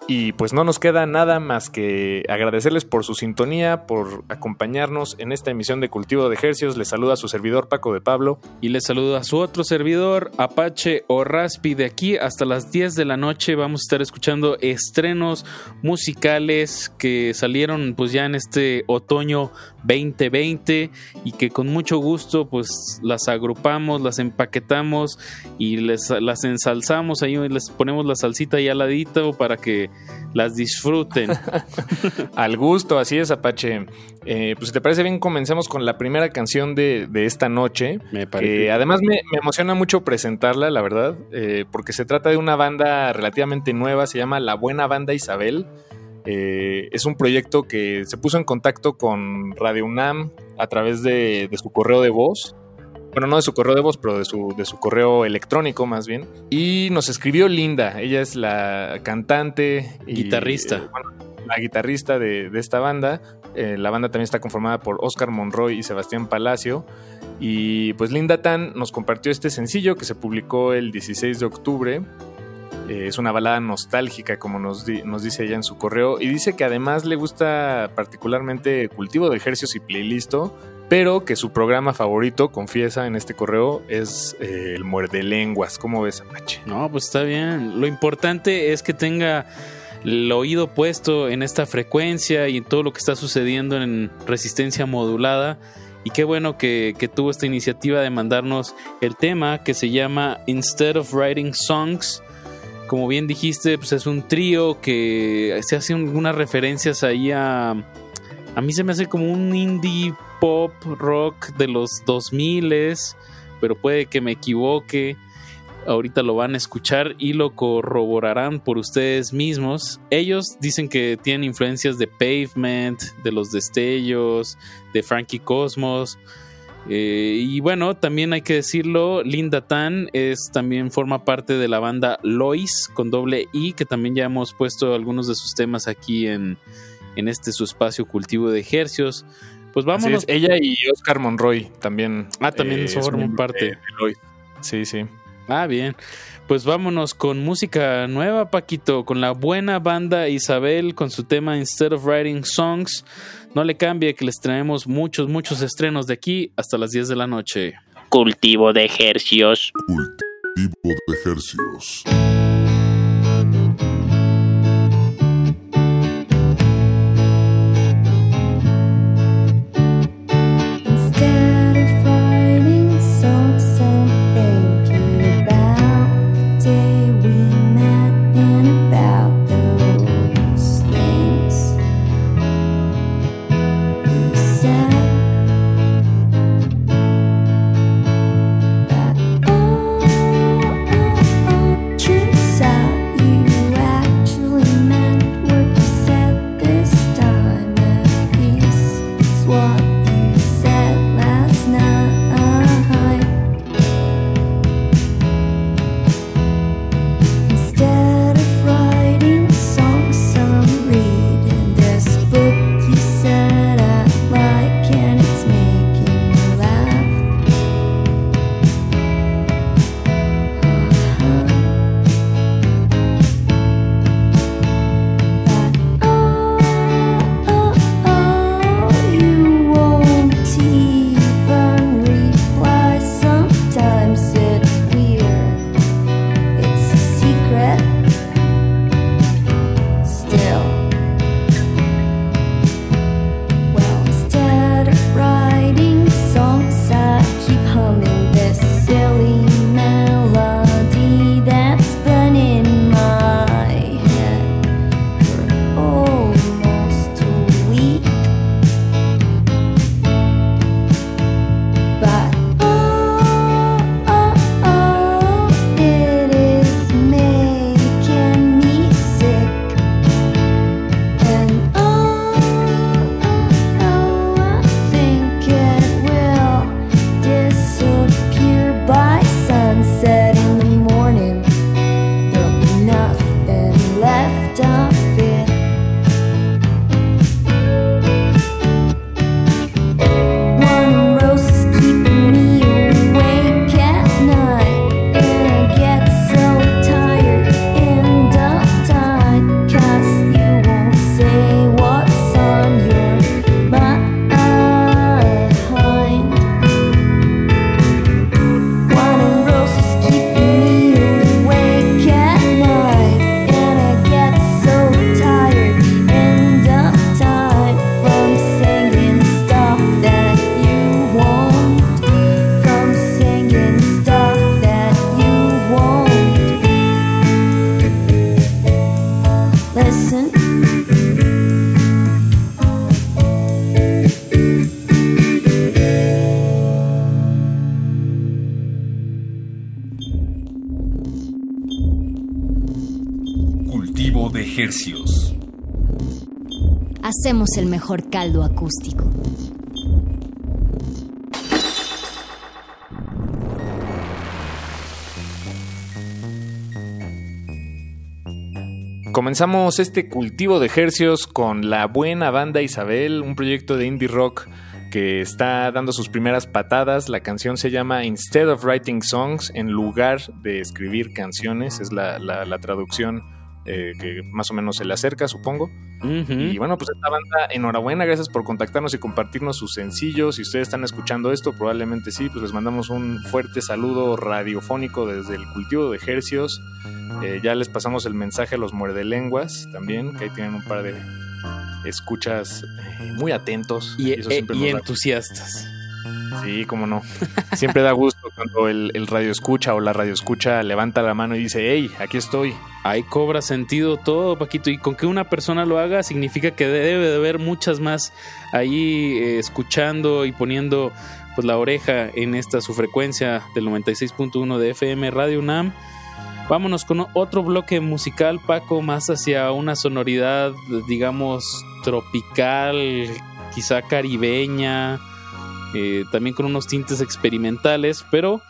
Y pues no nos queda nada más que agradecerles por su sintonía, por acompañarnos en esta emisión de Cultivo de Ejercios. Les saluda su servidor Paco de Pablo. Y les saluda a su otro servidor, Apache o Raspi. De aquí hasta las 10 de la noche vamos a estar escuchando estrenos musicales que salieron pues ya en este otoño 2020 y que con mucho gusto pues las agrupamos, las empaquetamos y les, las ensalzamos ahí les ponemos la salsita ahí al ladito para que las disfruten. Al gusto, así es, Apache. Eh, pues si te parece bien, comencemos con la primera canción de, de esta noche. Me parece. Eh, además me, me, emociona mucho presentarla, la verdad, eh, porque se trata de una banda relativamente nueva, se llama La Buena Banda Isabel. Eh, es un proyecto que se puso en contacto con Radio UNAM a través de, de, su correo de voz. Bueno, no de su correo de voz, pero de su, de su correo electrónico más bien. Y nos escribió Linda. Ella es la cantante. Y, guitarrista. Eh, bueno, la guitarrista de, de esta banda. Eh, la banda también está conformada por Oscar Monroy y Sebastián Palacio. Y pues Linda Tan nos compartió este sencillo que se publicó el 16 de octubre eh, es una balada nostálgica, como nos, di nos, dice ella en su correo, y dice que además le gusta particularmente cultivo de ejercicios y playlisto, pero que su programa favorito, confiesa en este correo, es eh, el muerde lenguas. ¿Cómo ves, Apache? No, pues está bien. Lo importante es que tenga el oído puesto en esta frecuencia y en todo lo que está sucediendo en resistencia modulada. Y qué bueno que tuvo esta iniciativa de mandarnos el tema que se llama Instead of Writing Songs como bien dijiste, pues es un trío que se hace unas referencias ahí a... A mí se me hace como un indie pop rock de los 2000 pero puede que me equivoque. Ahorita lo van a escuchar y lo corroborarán por ustedes mismos. Ellos dicen que tienen influencias de Pavement, de Los Destellos, de Frankie Cosmos. Eh, y bueno, también hay que decirlo, Linda Tan es también forma parte de la banda Lois con doble I, que también ya hemos puesto algunos de sus temas aquí en, en este su espacio cultivo de ejercios. Pues vámonos. ella y Oscar Monroy también. Ah, también eh, forman parte. De, de Lois. Sí, sí. Ah, bien. Pues vámonos con música nueva, Paquito, con la buena banda Isabel con su tema Instead of Writing Songs. No le cambie que les traemos muchos, muchos estrenos de aquí hasta las 10 de la noche. Cultivo de ejercios. Cultivo de ejercios. Hacemos el mejor caldo acústico. Comenzamos este cultivo de hercios con la buena banda Isabel, un proyecto de indie rock que está dando sus primeras patadas. La canción se llama Instead of Writing Songs, en lugar de escribir canciones, es la traducción eh, que más o menos se le acerca, supongo. Y bueno, pues esta banda, enhorabuena, gracias por contactarnos y compartirnos sus sencillos. Si ustedes están escuchando esto, probablemente sí, pues les mandamos un fuerte saludo radiofónico desde el cultivo de ejercios. Eh, ya les pasamos el mensaje a los muerdelenguas también, que ahí tienen un par de escuchas eh, muy atentos. Y, e, y entusiastas. Sí, cómo no. Siempre da gusto cuando el, el, radio escucha o la radio escucha levanta la mano y dice, hey, aquí estoy. Ahí cobra sentido todo, Paquito. Y con que una persona lo haga significa que debe de haber muchas más ahí eh, escuchando y poniendo pues la oreja en esta su frecuencia del 96.1 de FM Radio UNAM. Vámonos con otro bloque musical, Paco, más hacia una sonoridad, digamos, tropical, quizá caribeña, eh, también con unos tintes experimentales, pero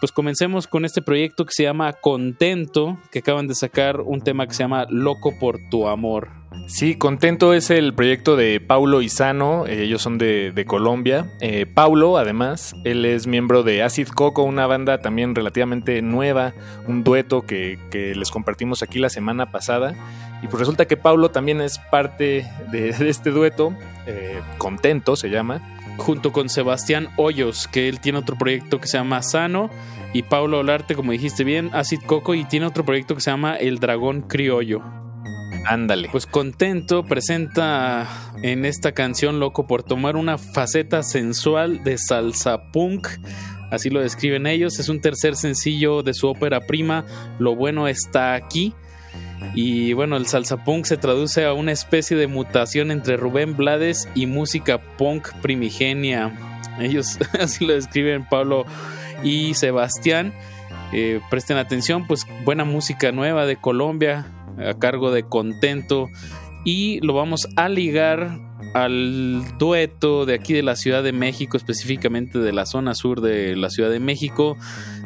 pues comencemos con este proyecto que se llama Contento, que acaban de sacar un tema que se llama Loco por tu amor. Sí, Contento es el proyecto de Paulo Isano, eh, ellos son de, Colombia. Eh, Paulo, además, él es miembro de Acid Coco, una banda también relativamente nueva, un dueto que, les compartimos aquí la semana pasada. Y pues resulta que Paulo también es parte de, este dueto, Contento se llama junto con Sebastián Hoyos, que él tiene otro proyecto que se llama Sano, y Paulo Olarte, como dijiste bien, Acid Coco, y tiene otro proyecto que se llama El Dragón Criollo. Ándale. Pues contento, presenta en esta canción Loco por tomar una faceta sensual de salsa punk. Así lo describen ellos. Es un tercer sencillo de su ópera prima, Lo bueno está aquí y bueno, el salsa punk se traduce a una especie de mutación entre Rubén Blades y música punk primigenia. Ellos así lo describen Pablo y Sebastián. Eh, presten atención, pues buena música nueva de Colombia a cargo de Contento y lo vamos a ligar al dueto de aquí de la Ciudad de México, específicamente de la zona sur de la Ciudad de México.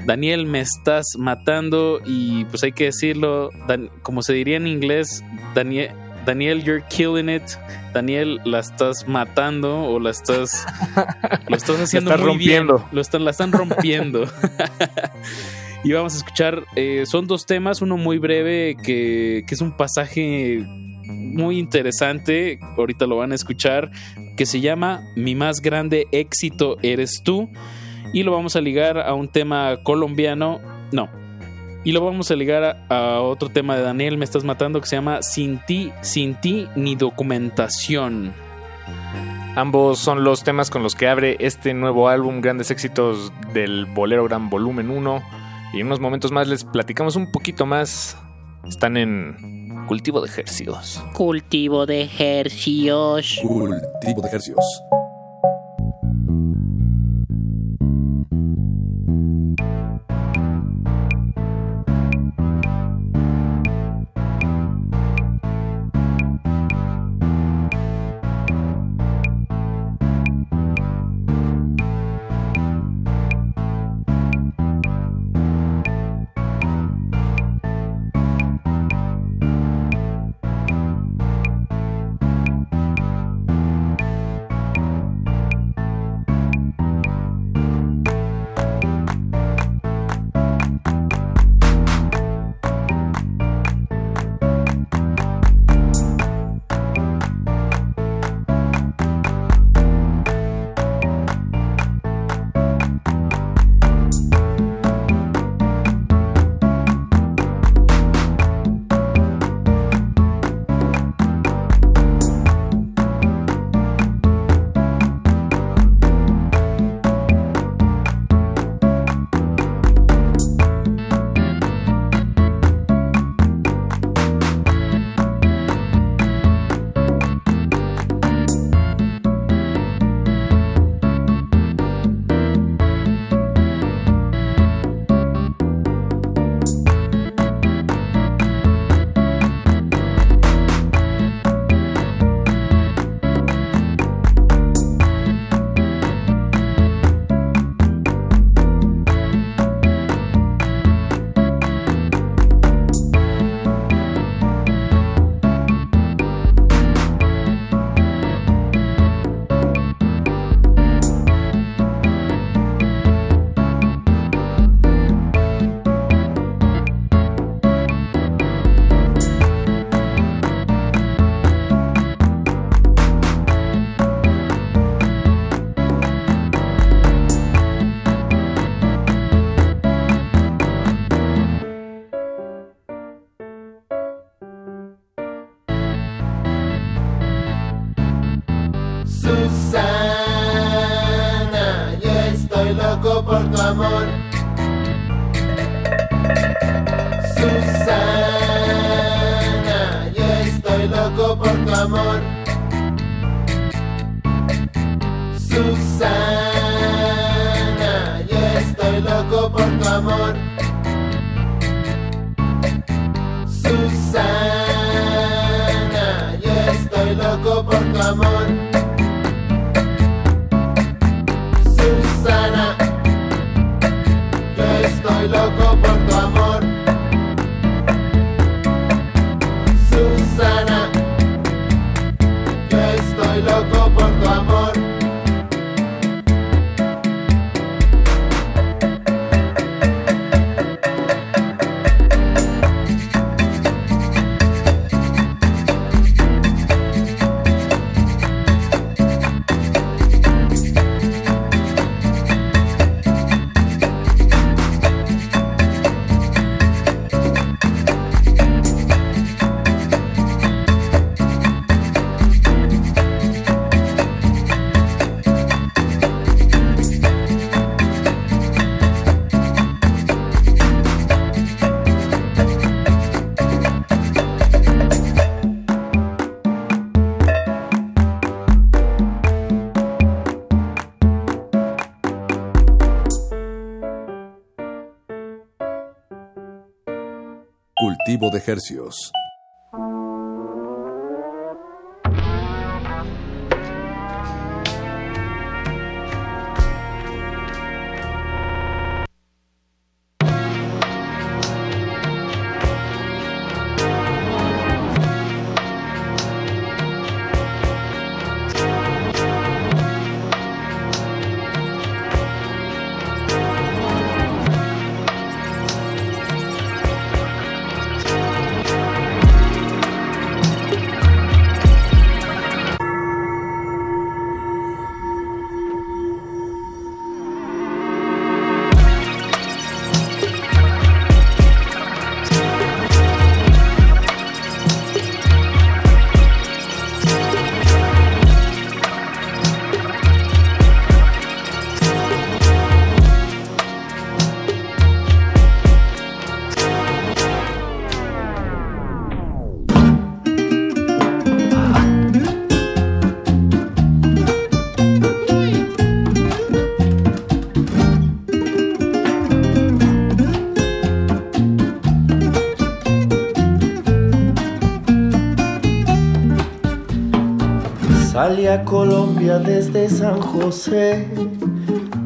Daniel, me estás matando y pues hay que decirlo, como se diría en inglés, Daniel, Daniel, you're killing it. Daniel, la estás matando o la estás, lo estás haciendo muy rompiendo. bien. Lo están, la están rompiendo. y vamos a escuchar, eh, son dos temas, uno muy breve que, que es un pasaje muy interesante, ahorita lo van a escuchar, que se llama Mi más grande éxito eres tú. Y lo vamos a ligar a un tema colombiano, no. Y lo vamos a ligar a, otro tema de Daniel, me estás matando, que se llama Sin ti, sin ti ni documentación. Ambos son los temas con los que abre este nuevo álbum, grandes éxitos del Bolero Gran Volumen 1. Y en unos momentos más les platicamos un poquito más. Están en Cultivo de ejercicios. Cultivo de ejercicios. Cultivo de ejercicios. Amor. De hercios. Salí a Colombia desde San José,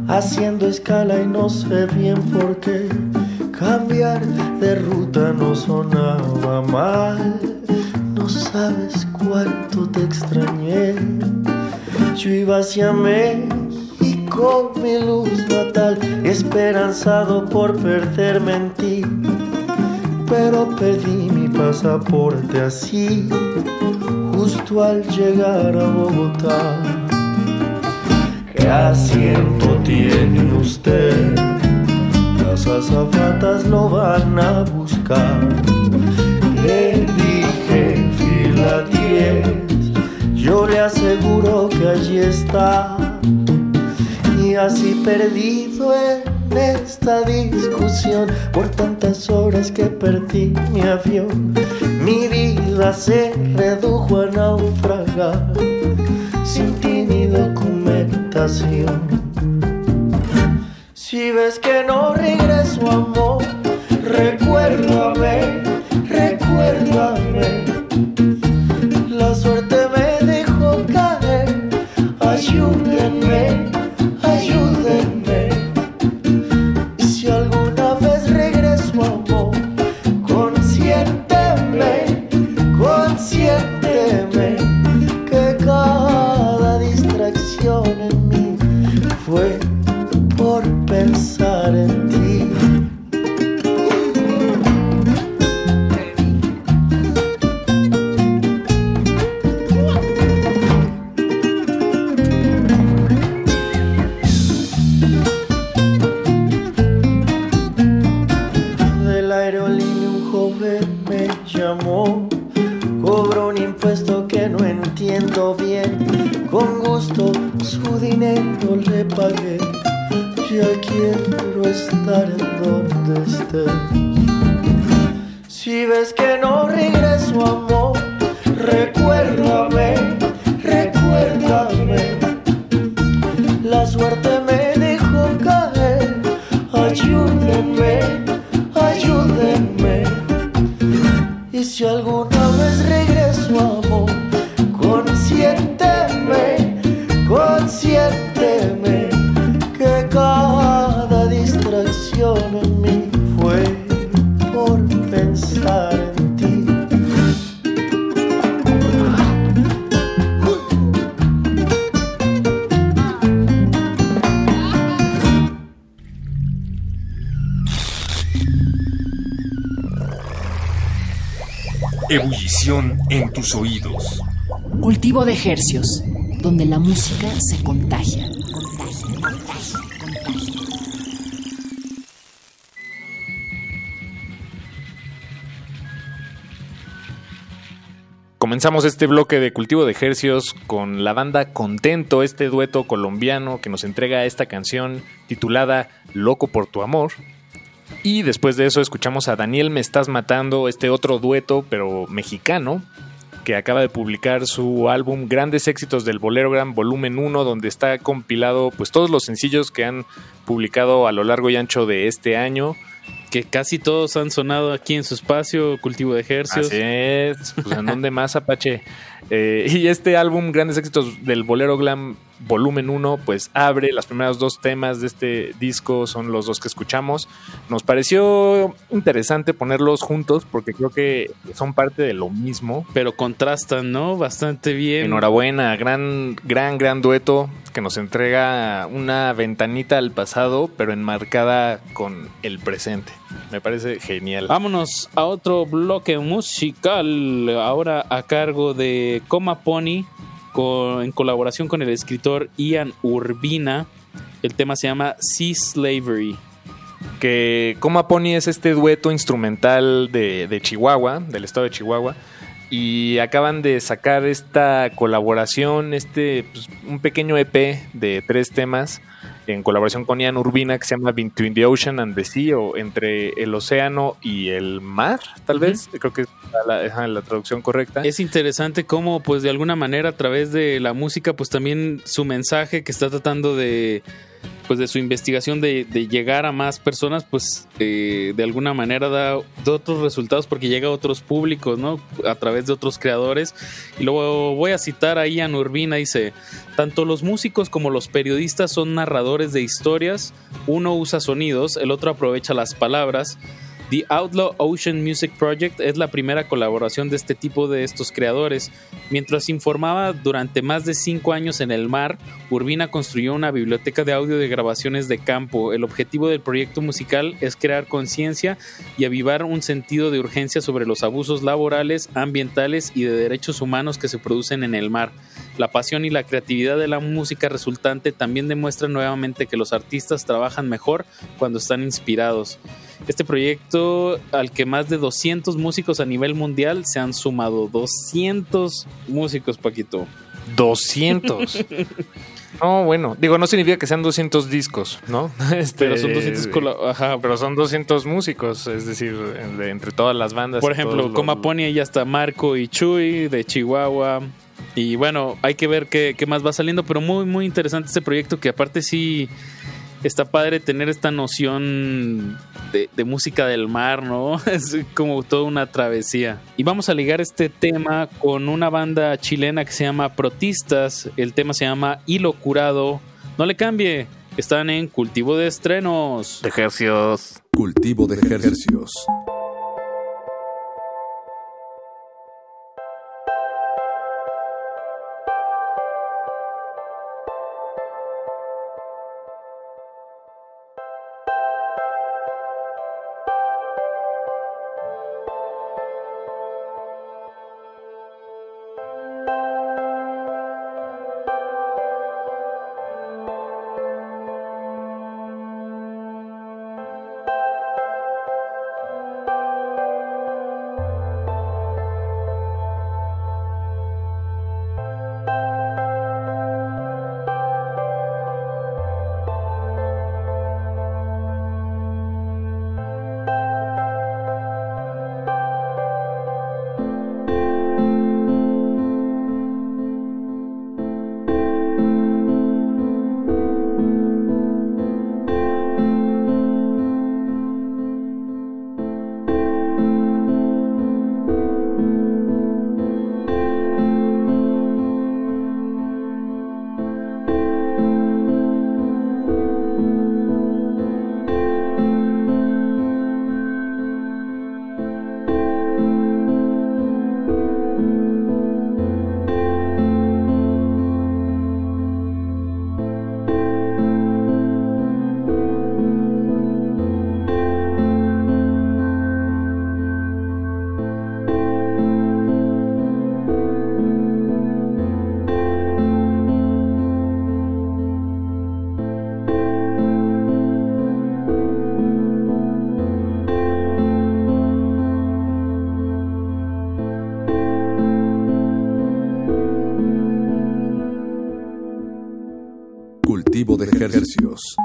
haciendo escala y no sé bien por qué. Cambiar de ruta no sonaba mal, no sabes cuánto te extrañé. Yo iba hacia México, mi luz natal, esperanzado por perderme en ti. Pero perdí mi pasaporte así al llegar a Bogotá. ¿Qué asiento tiene usted? Las azafatas lo van a buscar. Le dije fila 10, yo le aseguro que allí está. Y así perdido en esta discusión por tantas horas que perdí mi avión. Mi vida se redujo a naufragar sin ti ni documentación. Y si alguna vez regreso, consiénteme, En tus oídos. Cultivo de ejercios, donde la música se contagia. Comenzamos este bloque de cultivo de ejercios con la banda Contento, este dueto colombiano que nos entrega esta canción titulada Loco por tu amor. Y después de eso escuchamos a Daniel Me Estás Matando, este otro dueto, pero mexicano, que acaba de publicar su álbum Grandes Éxitos del Bolerogram Volumen 1, donde está compilado pues todos los sencillos que han publicado a lo largo y ancho de este año. Que casi todos han sonado aquí en su espacio, Cultivo de Ejercios. Así es, pues en dónde más, Apache. Eh, y este álbum, Grandes Éxitos del Bolero Glam Volumen 1, pues abre las primeros dos temas de este disco, son los dos que escuchamos. Nos pareció interesante ponerlos juntos porque creo que son parte de lo mismo. Pero contrastan, ¿no? Bastante bien. Enhorabuena, gran, gran, gran dueto que nos entrega una ventanita al pasado, pero enmarcada con el presente. Me parece genial. Vámonos a otro bloque musical, ahora a cargo de Coma Pony, con- en colaboración con el escritor Ian Urbina. El tema se llama Sea Slavery. que Coma Pony es este dueto instrumental de, de Chihuahua, del estado de Chihuahua, y acaban de sacar esta colaboración, este pues, un pequeño EP de tres temas en colaboración con Ian Urbina que se llama Between the Ocean and the Sea o entre el océano y el mar, tal vez, creo que es la, la traducción correcta. Es interesante cómo, pues, de alguna manera, a través de la música, pues también su mensaje que está tratando de, pues, de su investigación de, llegar a más personas, pues, eh, de alguna manera da, otros resultados porque llega a otros públicos, ¿no? A través de otros creadores. Y luego voy a citar a Ian Urbina, dice, tanto los músicos como los periodistas son narradores de historias, uno usa sonidos, el otro aprovecha las palabras. The Outlaw Ocean Music Project es la primera colaboración de este tipo de estos creadores. Mientras informaba durante más de cinco años en el mar, Urbina construyó una biblioteca de audio de grabaciones de campo. El objetivo del proyecto musical es crear conciencia y avivar un sentido de urgencia sobre los abusos laborales, ambientales y de derechos humanos que se producen en el mar. La pasión y la creatividad de la música resultante también demuestran nuevamente que los artistas trabajan mejor cuando están inspirados. Este proyecto al que más de 200 músicos a nivel mundial se han sumado. 200 músicos, Paquito. 200. No, bueno, digo, no significa que sean 200 discos, ¿no? Este, Pero son 200 cola- ajá. Pero son 200 músicos, es decir, de- entre todas las bandas. Por ejemplo, todos los- Coma Pony, ahí ya está Marco y Chuy de Chihuahua. Y bueno, hay que ver qué, qué más va saliendo, pero muy, muy interesante este proyecto que aparte sí está padre tener esta noción de, de música del mar, ¿no? Es como toda una travesía. Y vamos a ligar este tema con una banda chilena que se llama Protistas. El tema se llama Hilo Curado. No le cambie. Están en cultivo de estrenos. De ejercios. Cultivo de ejercicios. Hercios.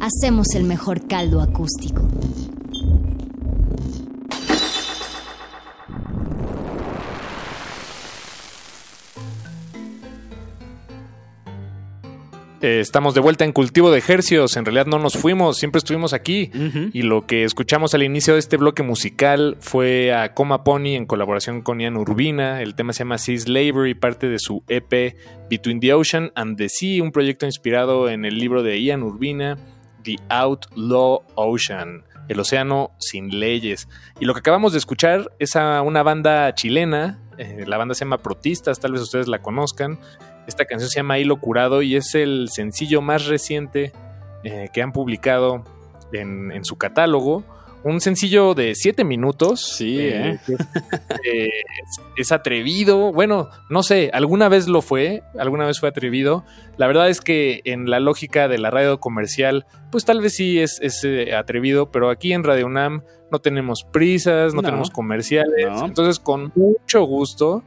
Hacemos el mejor caldo acústico. Eh, estamos de vuelta en Cultivo de Hercios. En realidad no nos fuimos, siempre estuvimos aquí. Y lo que escuchamos al inicio de este bloque musical fue a Coma Pony en colaboración con Ian Urbina. El tema se llama Sea Slavery, parte de su EP Between the Ocean and the Sea, un proyecto inspirado en el libro de Ian Urbina, The Outlaw Ocean. El océano sin leyes. Y lo que acabamos de escuchar es a una banda chilena. eh, la banda se llama Protistas, tal vez ustedes la conozcan. Esta canción se llama Hilo Curado y es el sencillo más reciente eh, que han publicado en, en su catálogo. Un sencillo de 7 minutos. Sí, ¿eh? es, eh, es- es atrevido. Bueno, no sé, alguna vez lo fue, alguna vez fue atrevido. La verdad es que en la lógica de la radio comercial, pues tal vez sí es, es, eh, atrevido, pero aquí en Radio UNAM no tenemos prisas, no, No. tenemos comerciales. No. Entonces, con mucho gusto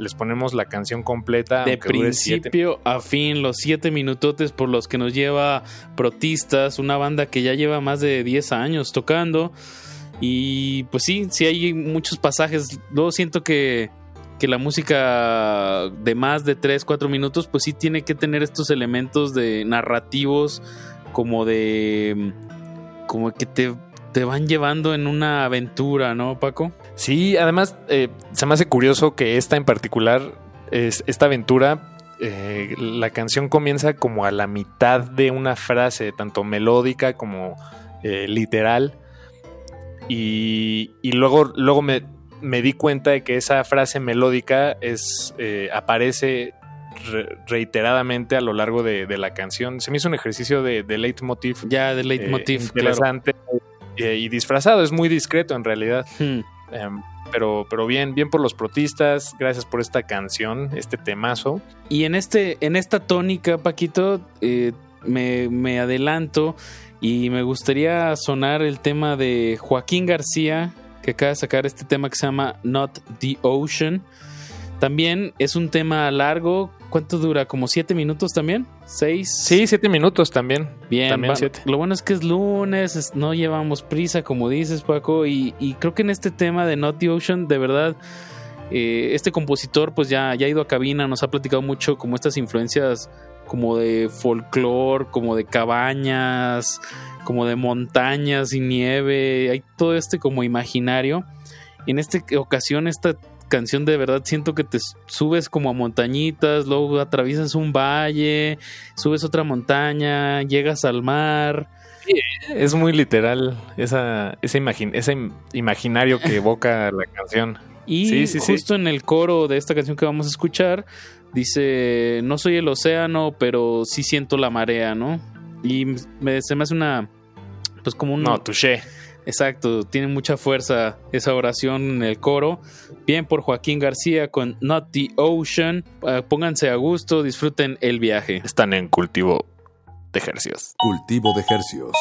les ponemos la canción completa. de siete principio a fin, los siete minutotes por los que nos lleva Protistas, una banda que ya lleva más de 10 años tocando. Y pues sí, sí hay muchos pasajes. Luego siento que, que la música de más de 3, 4 minutos, pues sí tiene que tener estos elementos de narrativos, como de. como que te, te van llevando en una aventura, ¿no, Paco? Sí, además eh, se me hace curioso que esta en particular, es, esta aventura, eh, la canción comienza como a la mitad de una frase, tanto melódica como eh, literal. Y, y luego, luego me, me di cuenta de que esa frase melódica es, aparece re- reiteradamente a lo largo de, de la canción. Se me hizo un ejercicio de, de leitmotiv. Ya, de leitmotiv, interesante eh, y disfrazado. Es muy discreto en realidad. Hmm. Em, pero, pero bien, bien por los protistas. Gracias por esta canción, este temazo. Y en este, en esta tónica, Paquito, eh, me, me adelanto y me gustaría sonar el tema de Joaquín García, que acaba de sacar este tema que se llama Not the Ocean. También es un tema largo. ¿Cuánto dura? ¿Como siete minutos también? ¿Seis? Sí, siete minutos también. Bien, También siete. lo bueno es que es lunes, es- no llevamos prisa, como dices, Paco, y, y creo que en este tema de Not the Ocean, de verdad, eh, este compositor pues ya, ya ha ido a cabina, nos ha platicado mucho como estas influencias como de folclore, como de cabañas, como de montañas y nieve, hay todo este como imaginario. En esta ocasión esta canción de verdad siento que te subes como a montañitas, luego atraviesas un valle, subes otra montaña, llegas al mar. Es muy literal esa, ese, imagin- ese im- imaginario que evoca la canción. Y Sí, sí, sí. justo en el coro de esta canción que vamos a escuchar, dice, no soy el océano, pero sí siento la marea, ¿no? Y me- se me hace una, pues como un... No, touché. Exacto, tiene mucha fuerza esa oración en el coro. Bien por Joaquín García con Not the Ocean. Eh, pónganse a gusto, disfruten el viaje. Están en cultivo de ejercicios. Cultivo de hercios.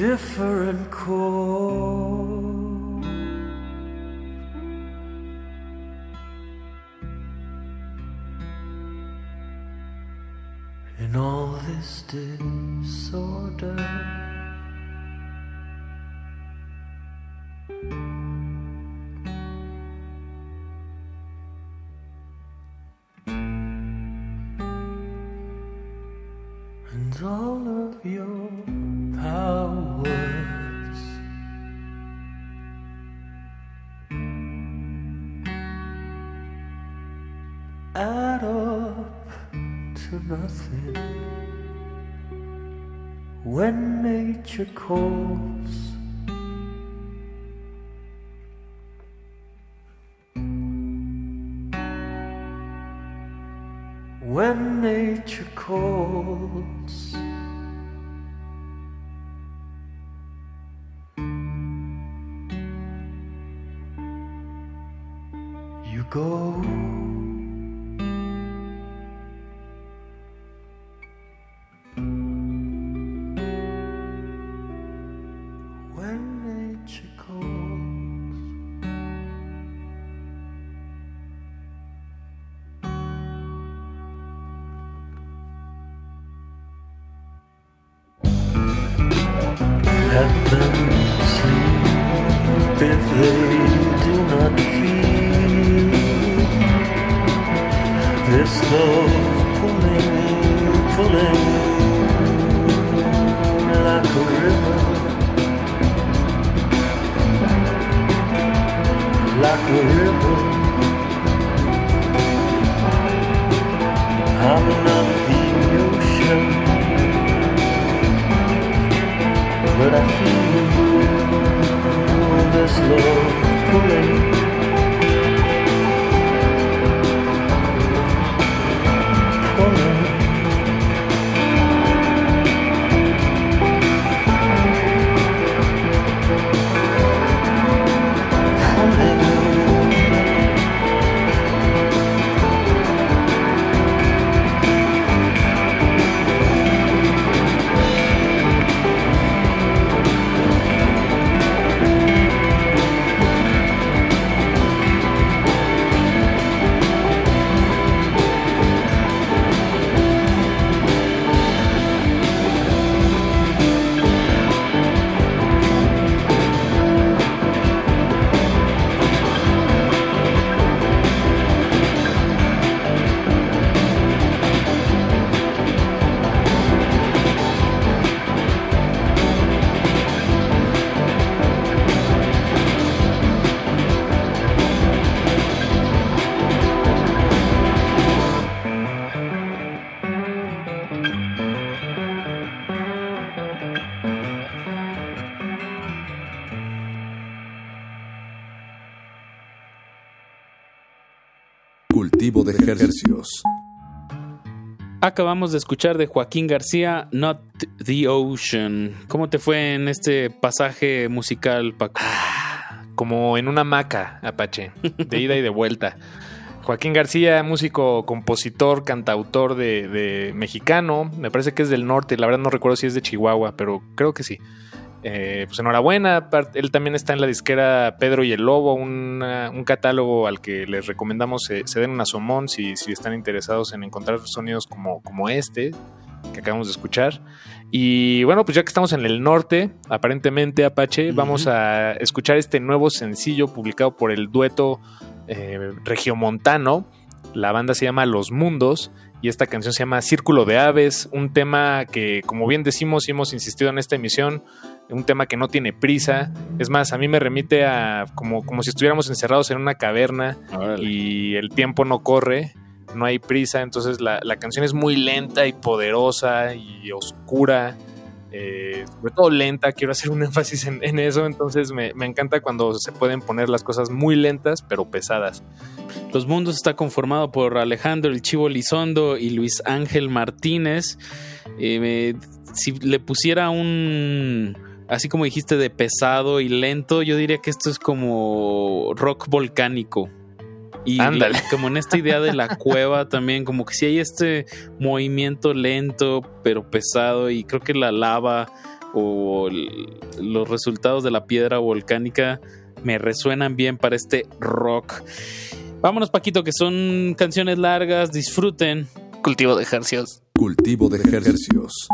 Different When nature calls. You go. Acabamos de escuchar de Joaquín García, Not the Ocean. ¿Cómo te fue en este pasaje musical, Paco? Como en una maca, Apache, de ida y de vuelta. Joaquín García, músico, compositor, cantautor de, de, mexicano, me parece que es del norte, la verdad no recuerdo si es de Chihuahua, pero creo que sí. Eh, pues enhorabuena, él también está en la disquera Pedro y el Lobo, una, un catálogo al que les recomendamos se, se den un asomón si, si, están interesados en encontrar sonidos como, como este que acabamos de escuchar. Y bueno, pues ya que estamos en el norte, aparentemente Apache, uh -huh. vamos a escuchar este nuevo sencillo publicado por el dueto eh, regiomontano. La banda se llama Los Mundos y esta canción se llama Círculo de Aves, un tema que, como bien decimos y hemos insistido en esta emisión, un tema que no tiene prisa. Es más, a mí me remite a como, como si estuviéramos encerrados en una caverna Órale. y el tiempo no corre, no hay prisa, entonces la, la canción es muy lenta y poderosa y oscura. Eh, sobre todo lenta, quiero hacer un énfasis en, eso, entonces me, encanta cuando se pueden poner las cosas muy lentas pero pesadas. Los Mundos está conformado por Alejandro El Chivo Lizondo y Luis Ángel Martínez. Eh, si le pusiera un así como dijiste, de pesado y lento, yo diría que esto es como rock volcánico. Y como en esta idea de la cueva también, como que si hay este movimiento lento pero pesado y creo que la lava o el, los resultados de la piedra volcánica me resuenan bien para este rock. Vámonos Paquito, que son canciones largas, disfruten. Cultivo de ejercicios. Cultivo de ejercicios.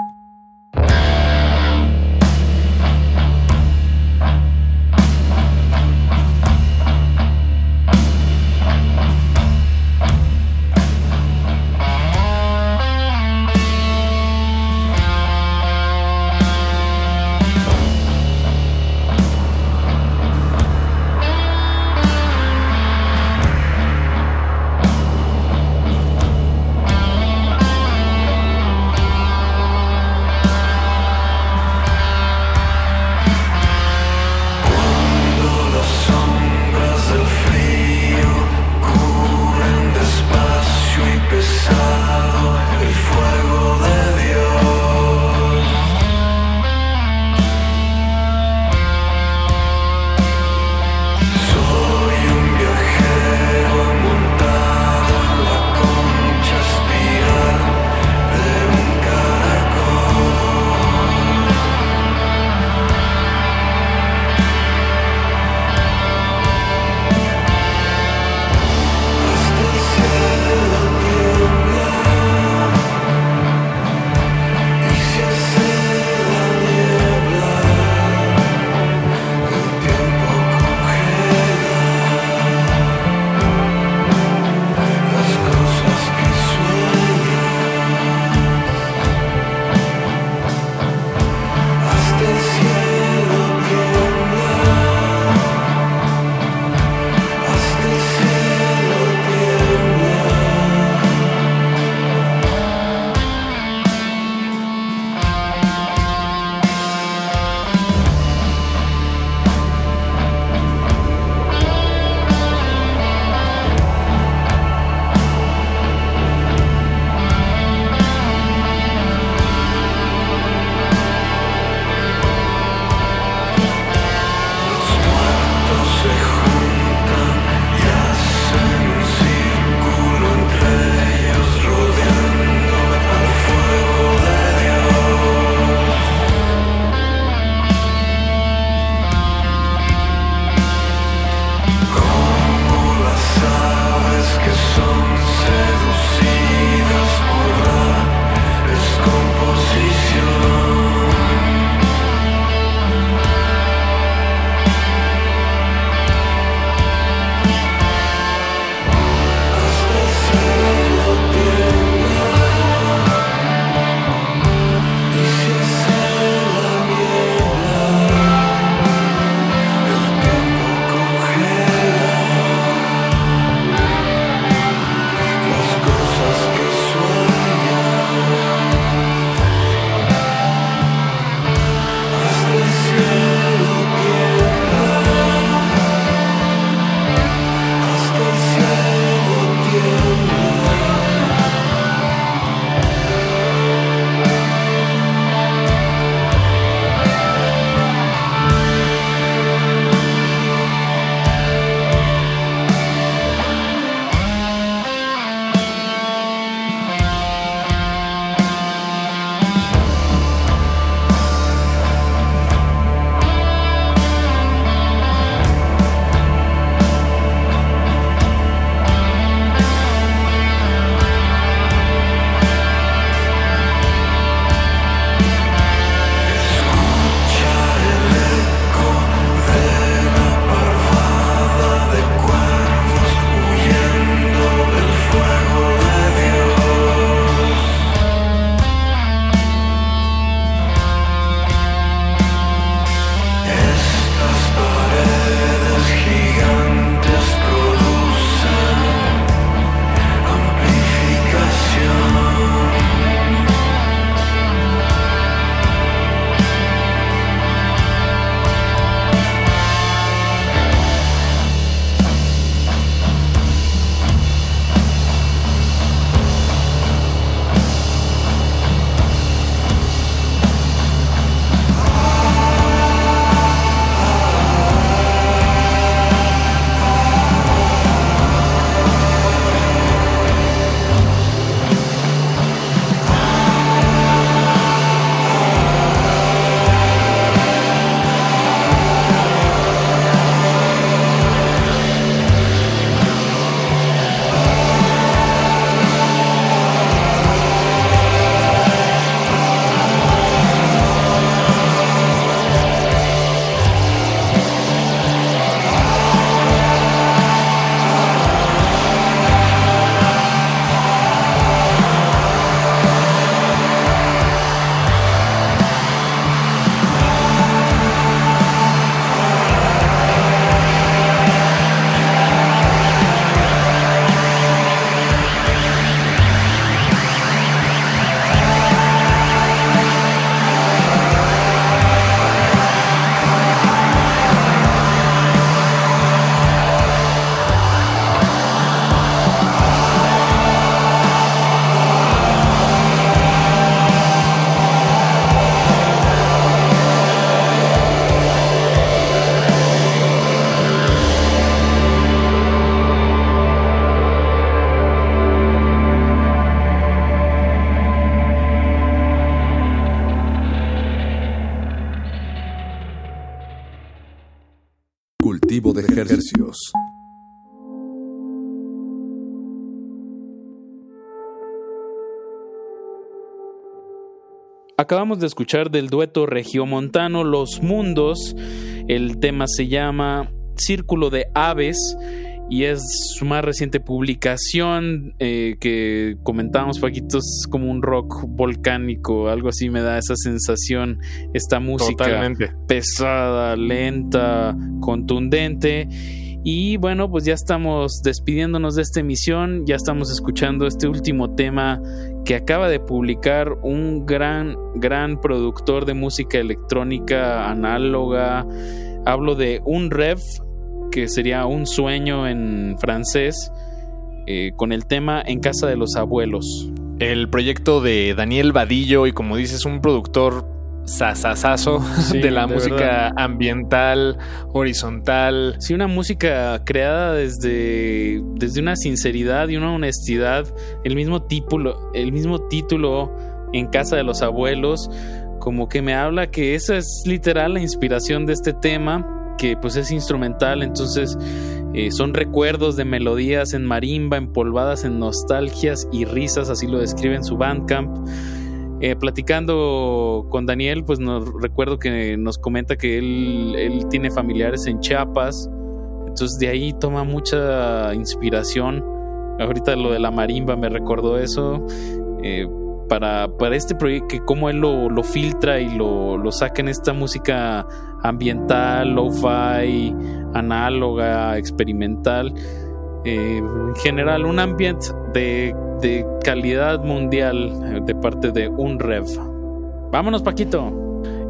Acabamos de escuchar del dueto regiomontano Los Mundos. El tema se llama Círculo de Aves y es su más reciente publicación eh, que comentábamos Paquito es como un rock volcánico algo así me da esa sensación esta música Totalmente. pesada lenta contundente y bueno pues ya estamos despidiéndonos de esta emisión ya estamos escuchando este último tema que acaba de publicar un gran gran productor de música electrónica análoga hablo de un rev que sería un sueño en francés, eh, con el tema En casa de los abuelos. El proyecto de Daniel Vadillo y como dices, un productor sasasazo Sí, de la de música verdad. ambiental, horizontal. Sí, una música creada desde, desde una sinceridad y una honestidad. El mismo título, el mismo título en casa de los abuelos, como que me habla que esa es literal la inspiración de este tema, que pues es instrumental, entonces eh, son recuerdos de melodías en marimba, empolvadas en nostalgias y risas, así lo describe en su Bandcamp. Eh, platicando con Daniel, pues nos recuerdo que nos comenta que él, tiene familiares en Chiapas, entonces de ahí toma mucha inspiración. Ahorita lo de la marimba me recordó eso. eh, para, para este proyecto, que cómo él lo, lo filtra y lo, lo saca en esta música ambiental, lo-fi, análoga, experimental. Eh, en general, un ambiente de, de calidad mundial eh, de parte de un rev. Vámonos, Paquito.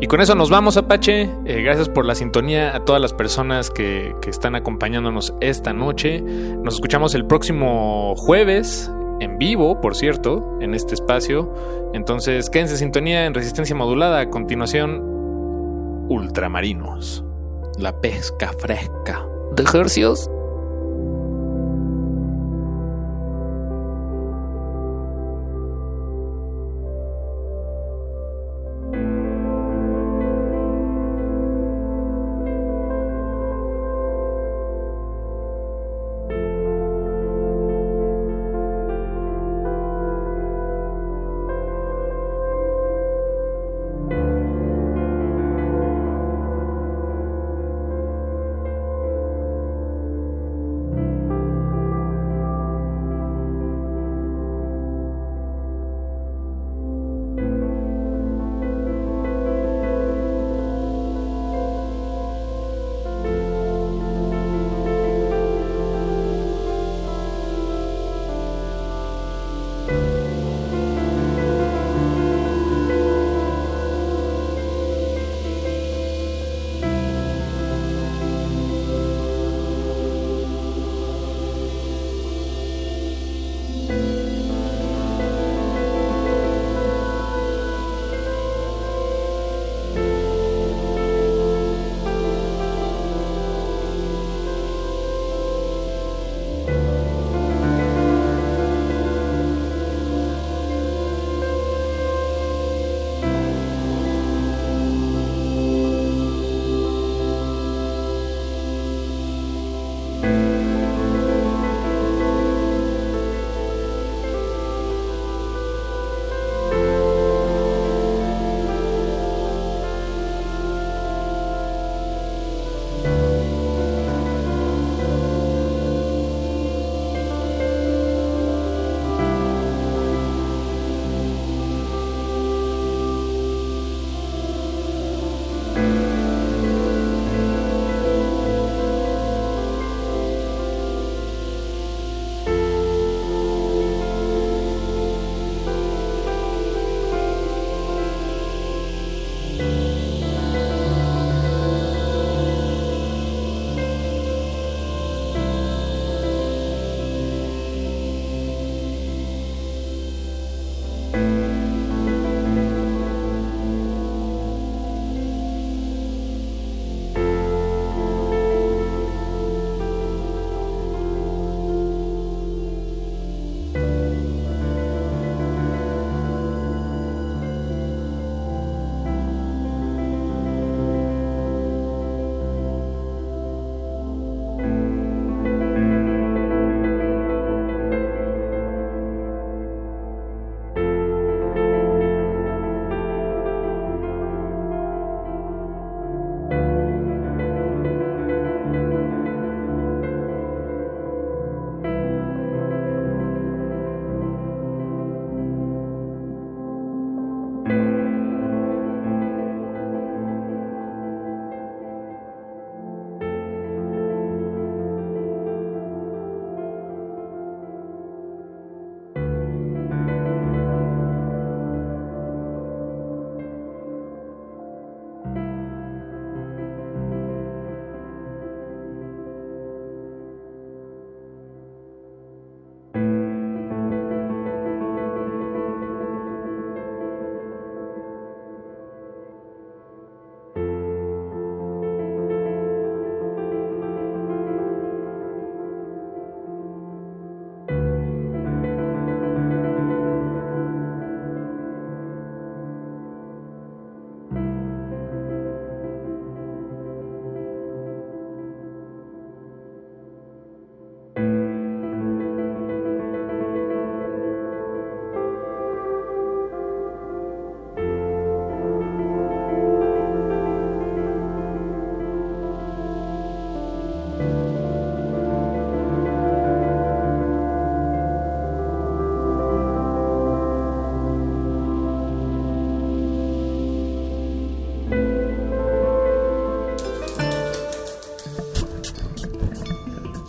Y con eso nos vamos, Apache. Eh, gracias por la sintonía a todas las personas que, que están acompañándonos esta noche. Nos escuchamos el próximo jueves, en vivo, por cierto, en este espacio. Entonces, quédense en sintonía en resistencia modulada. A continuación, Ultramarinos. La pesca fresca. ¿De ejercicios?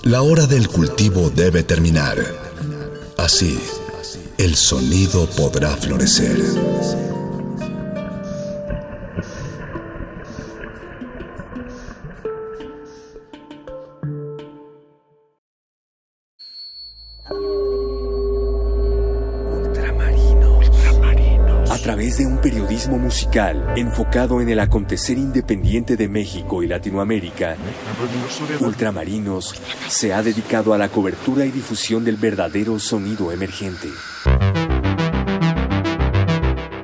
La hora del cultivo debe terminar. Así, el sonido podrá florecer. periodismo musical enfocado en el acontecer independiente de México y Latinoamérica, Ultramarinos se ha dedicado a la cobertura y difusión del verdadero sonido emergente.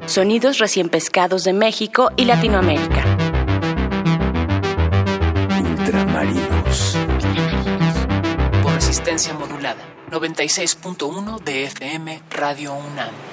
Sonidos recién pescados de México y Latinoamérica. Ultramarinos. Por resistencia modulada. 96.1 de FM Radio UNAM.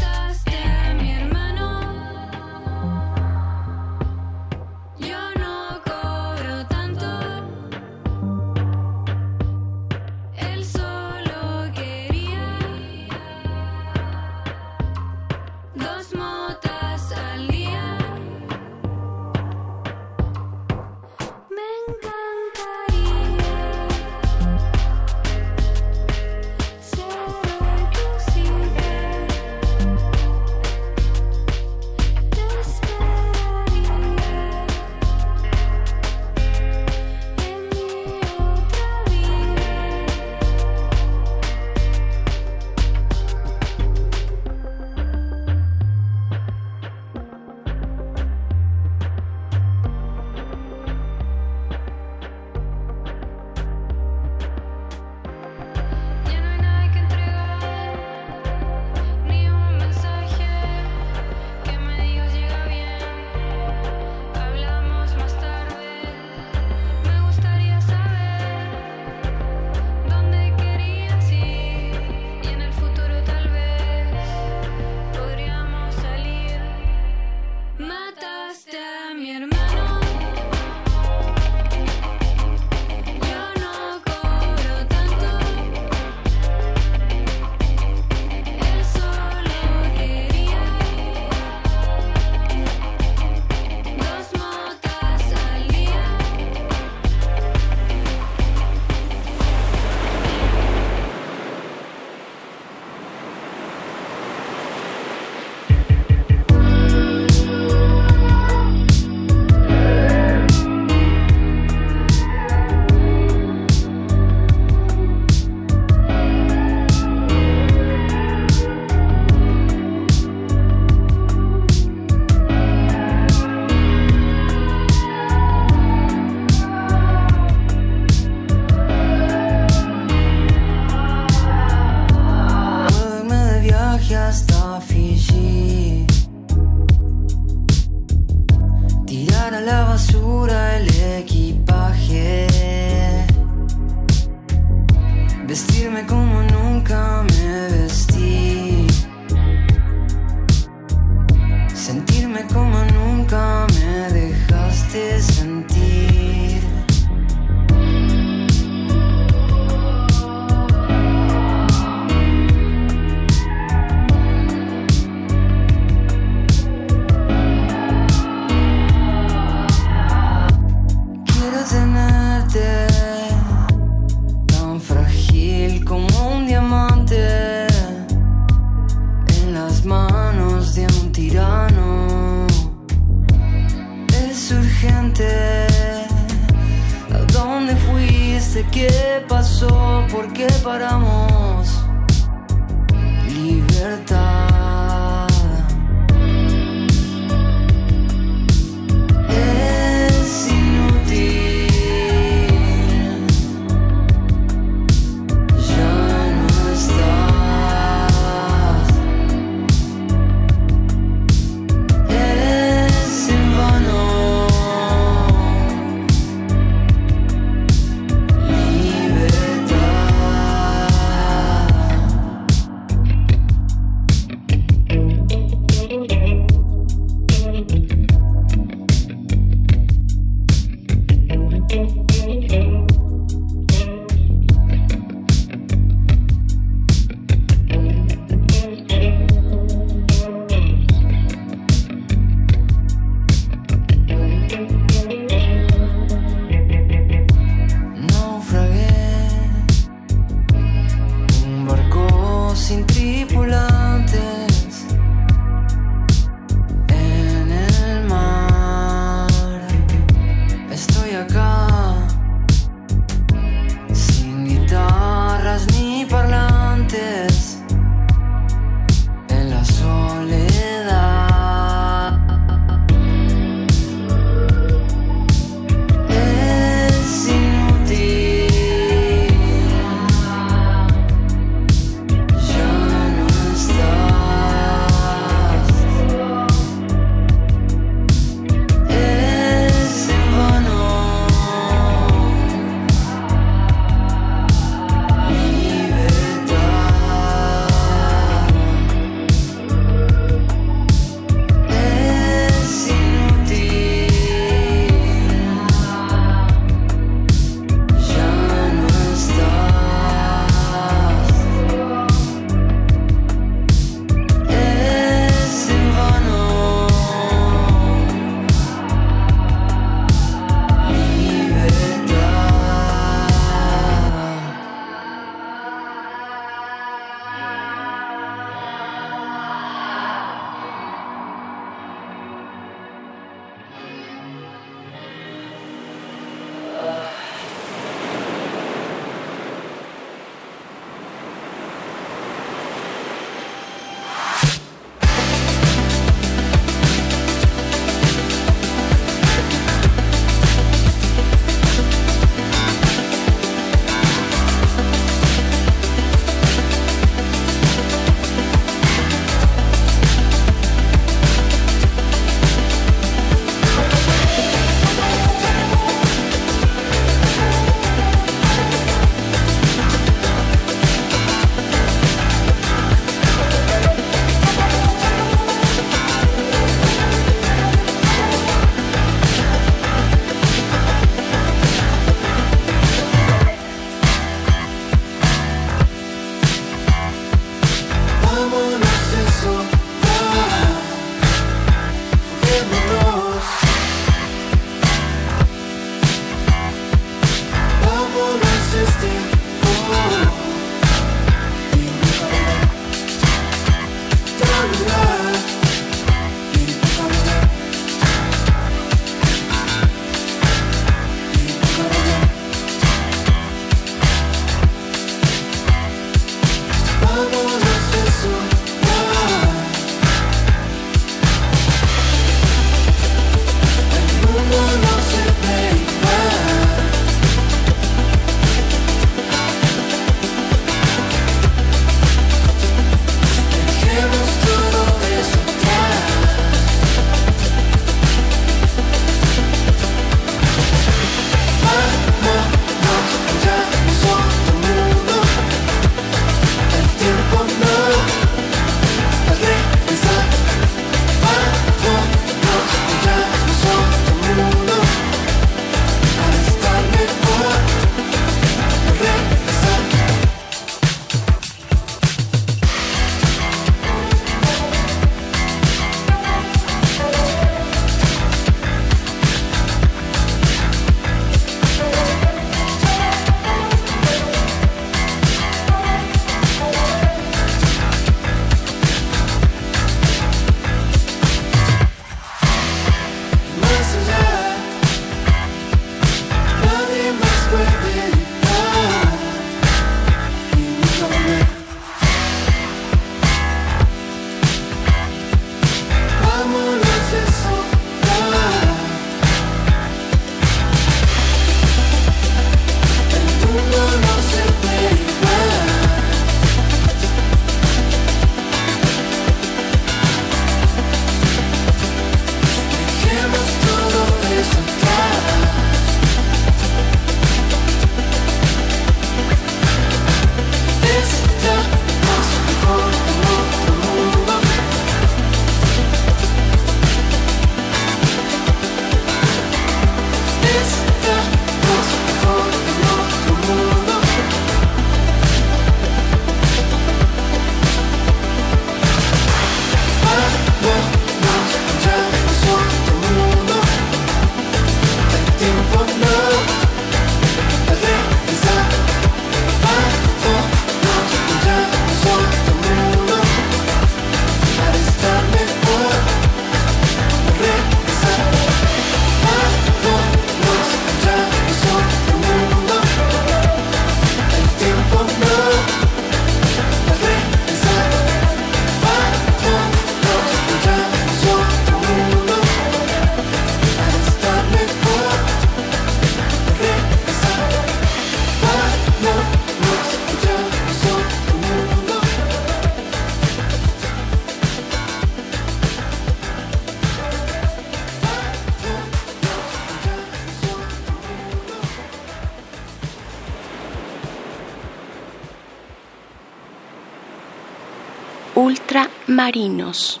Ultramarinos.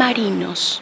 Ultramarinos.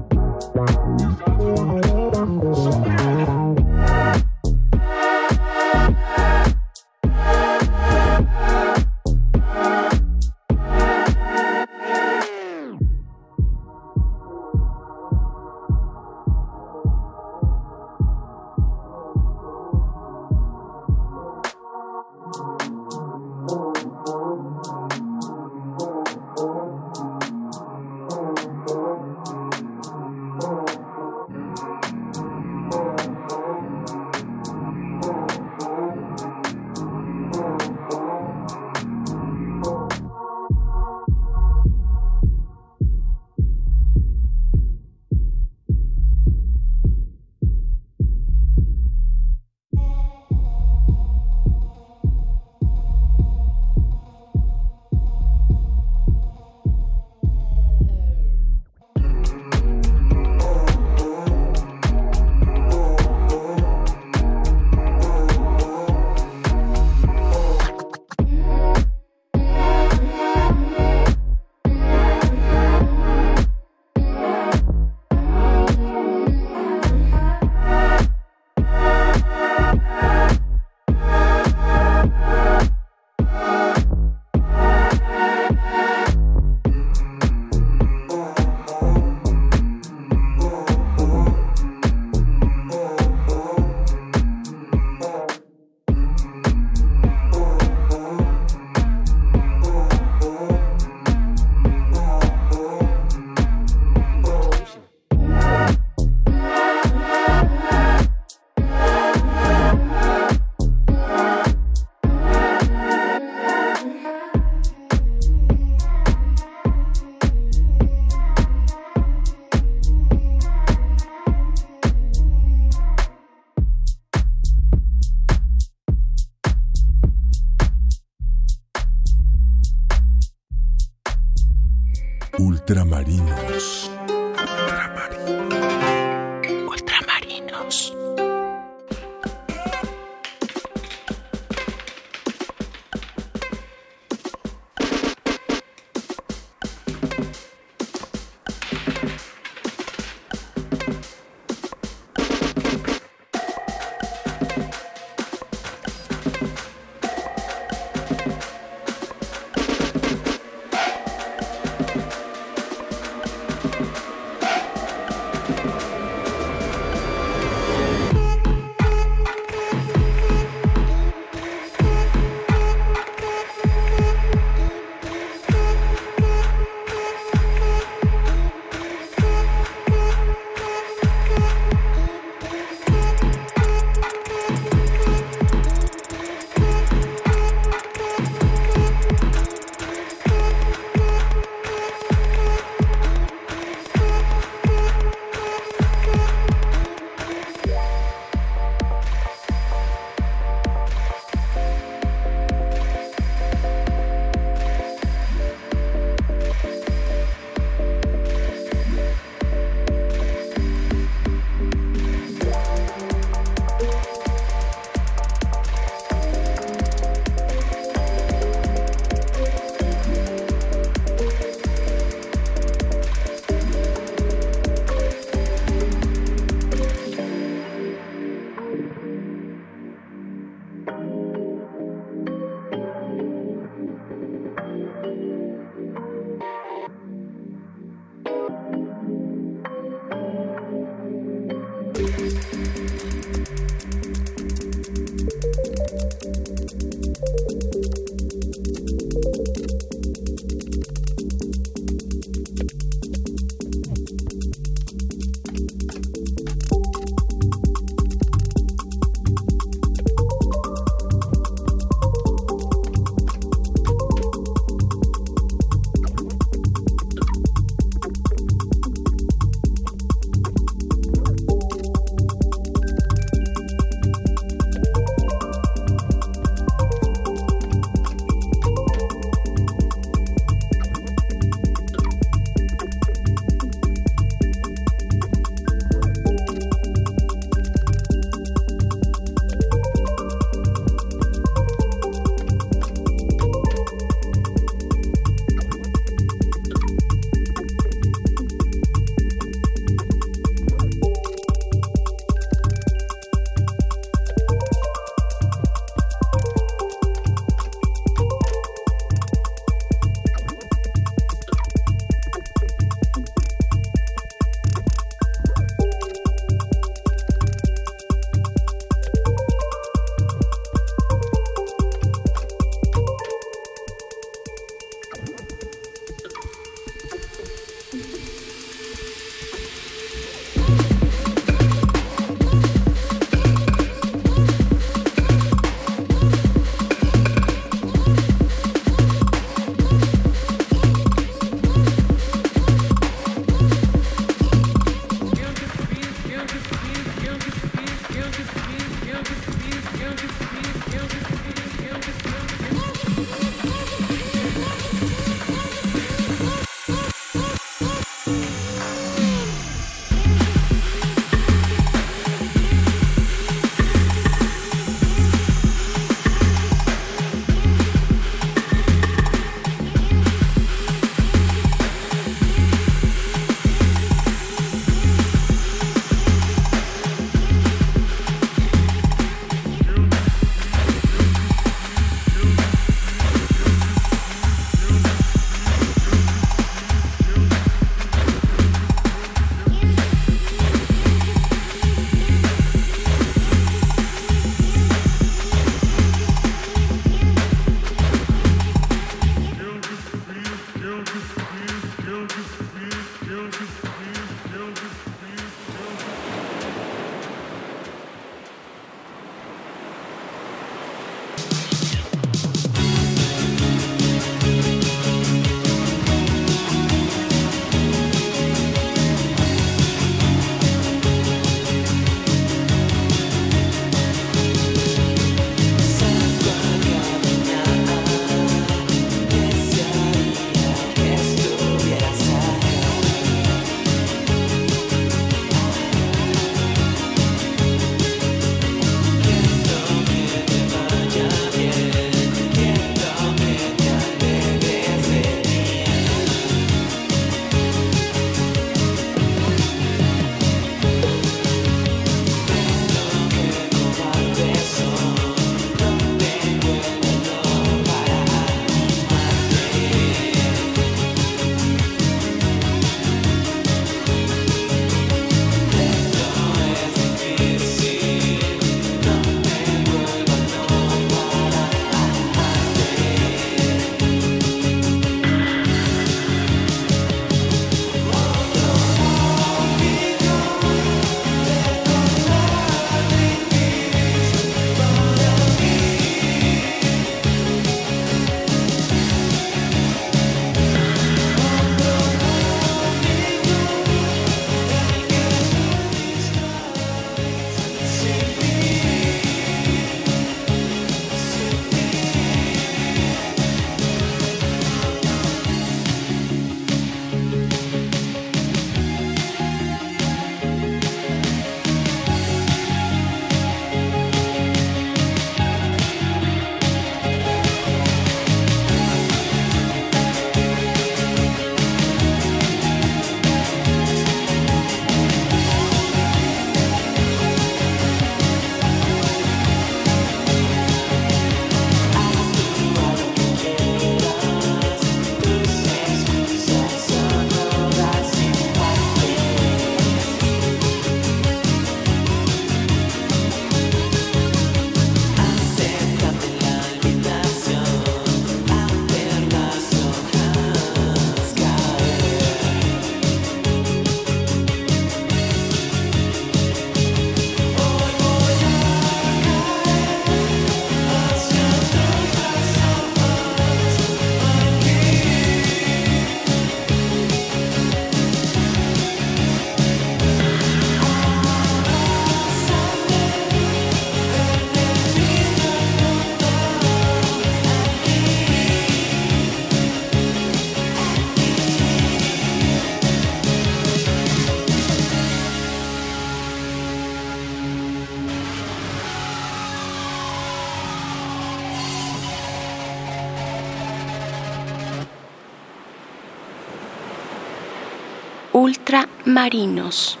Ultramarinos.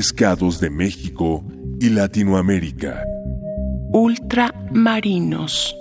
Pescados de México y Latinoamérica. Ultramarinos.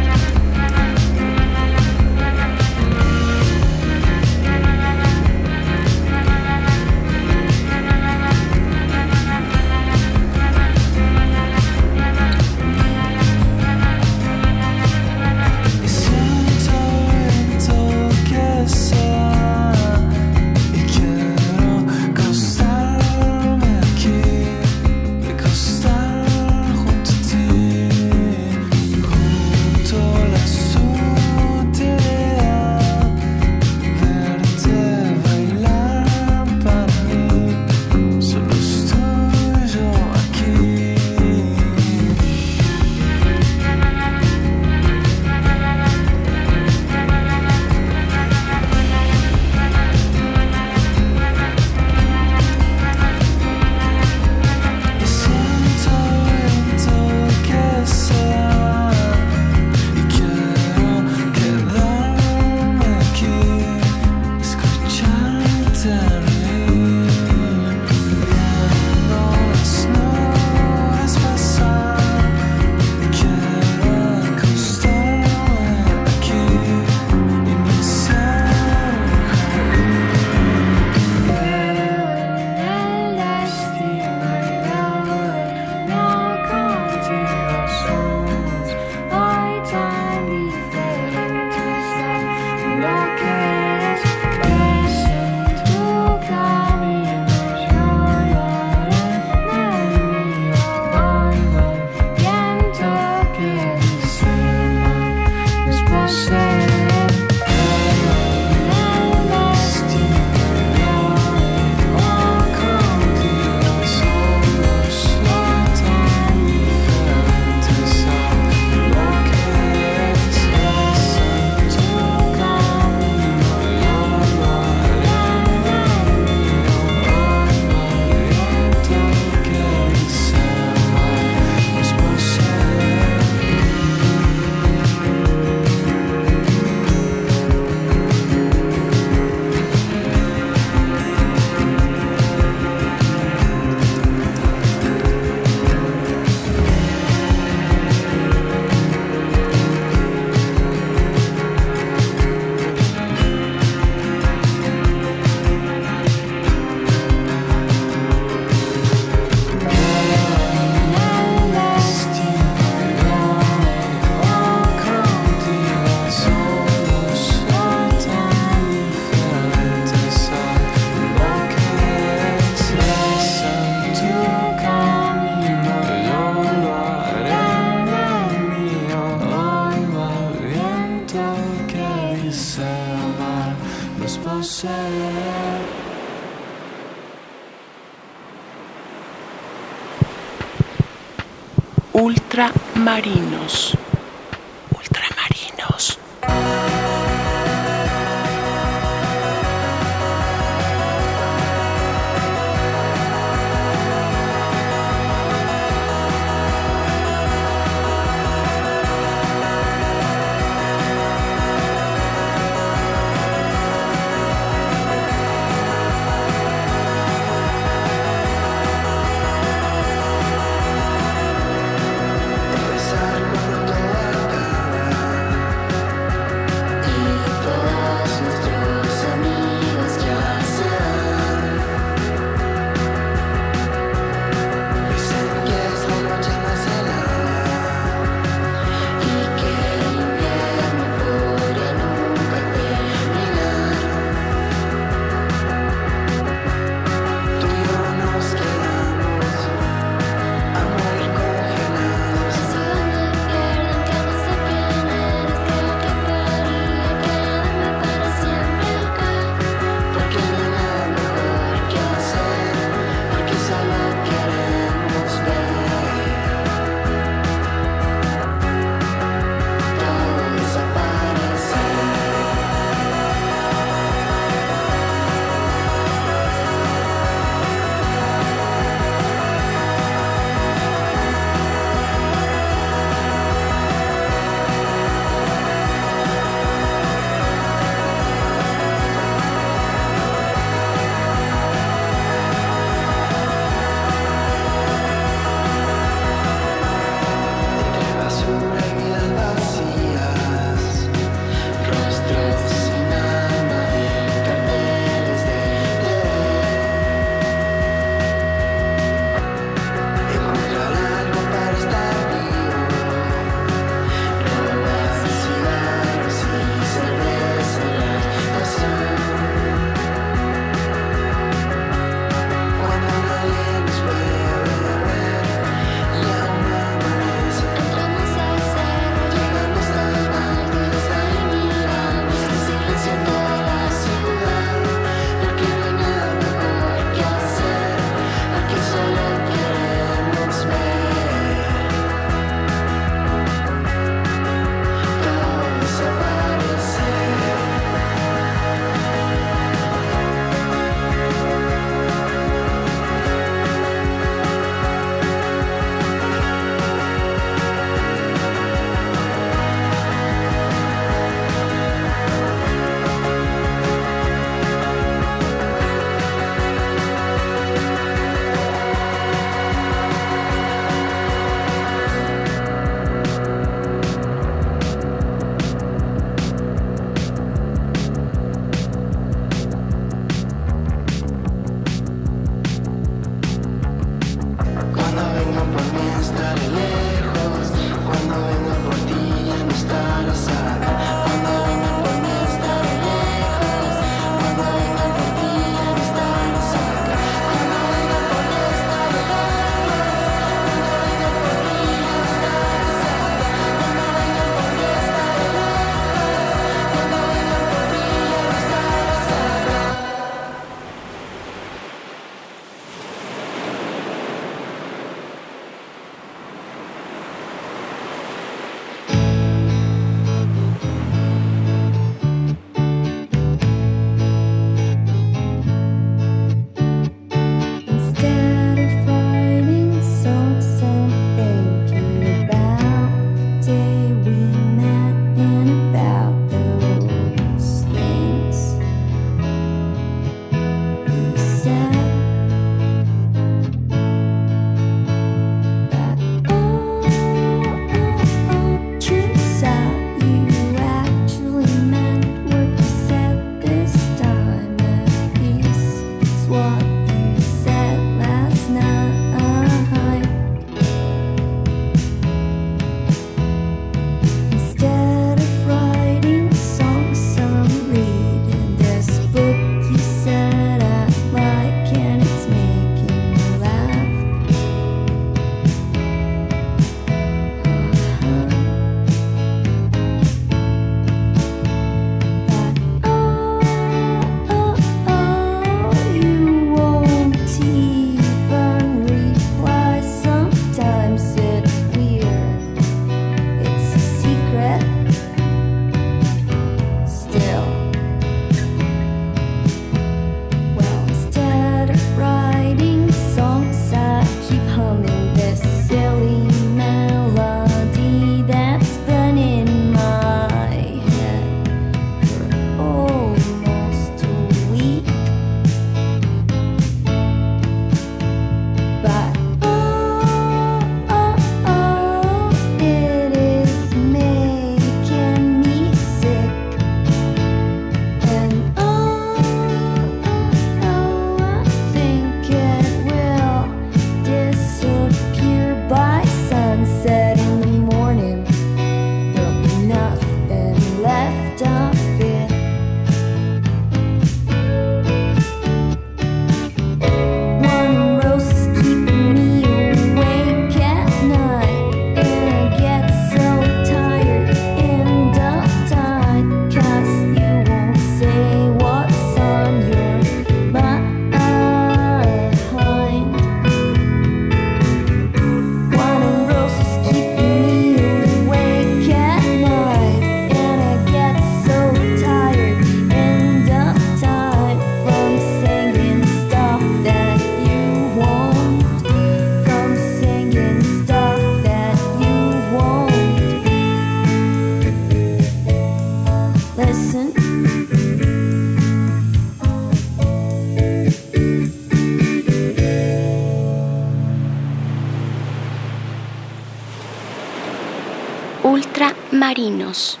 Ultramarinos.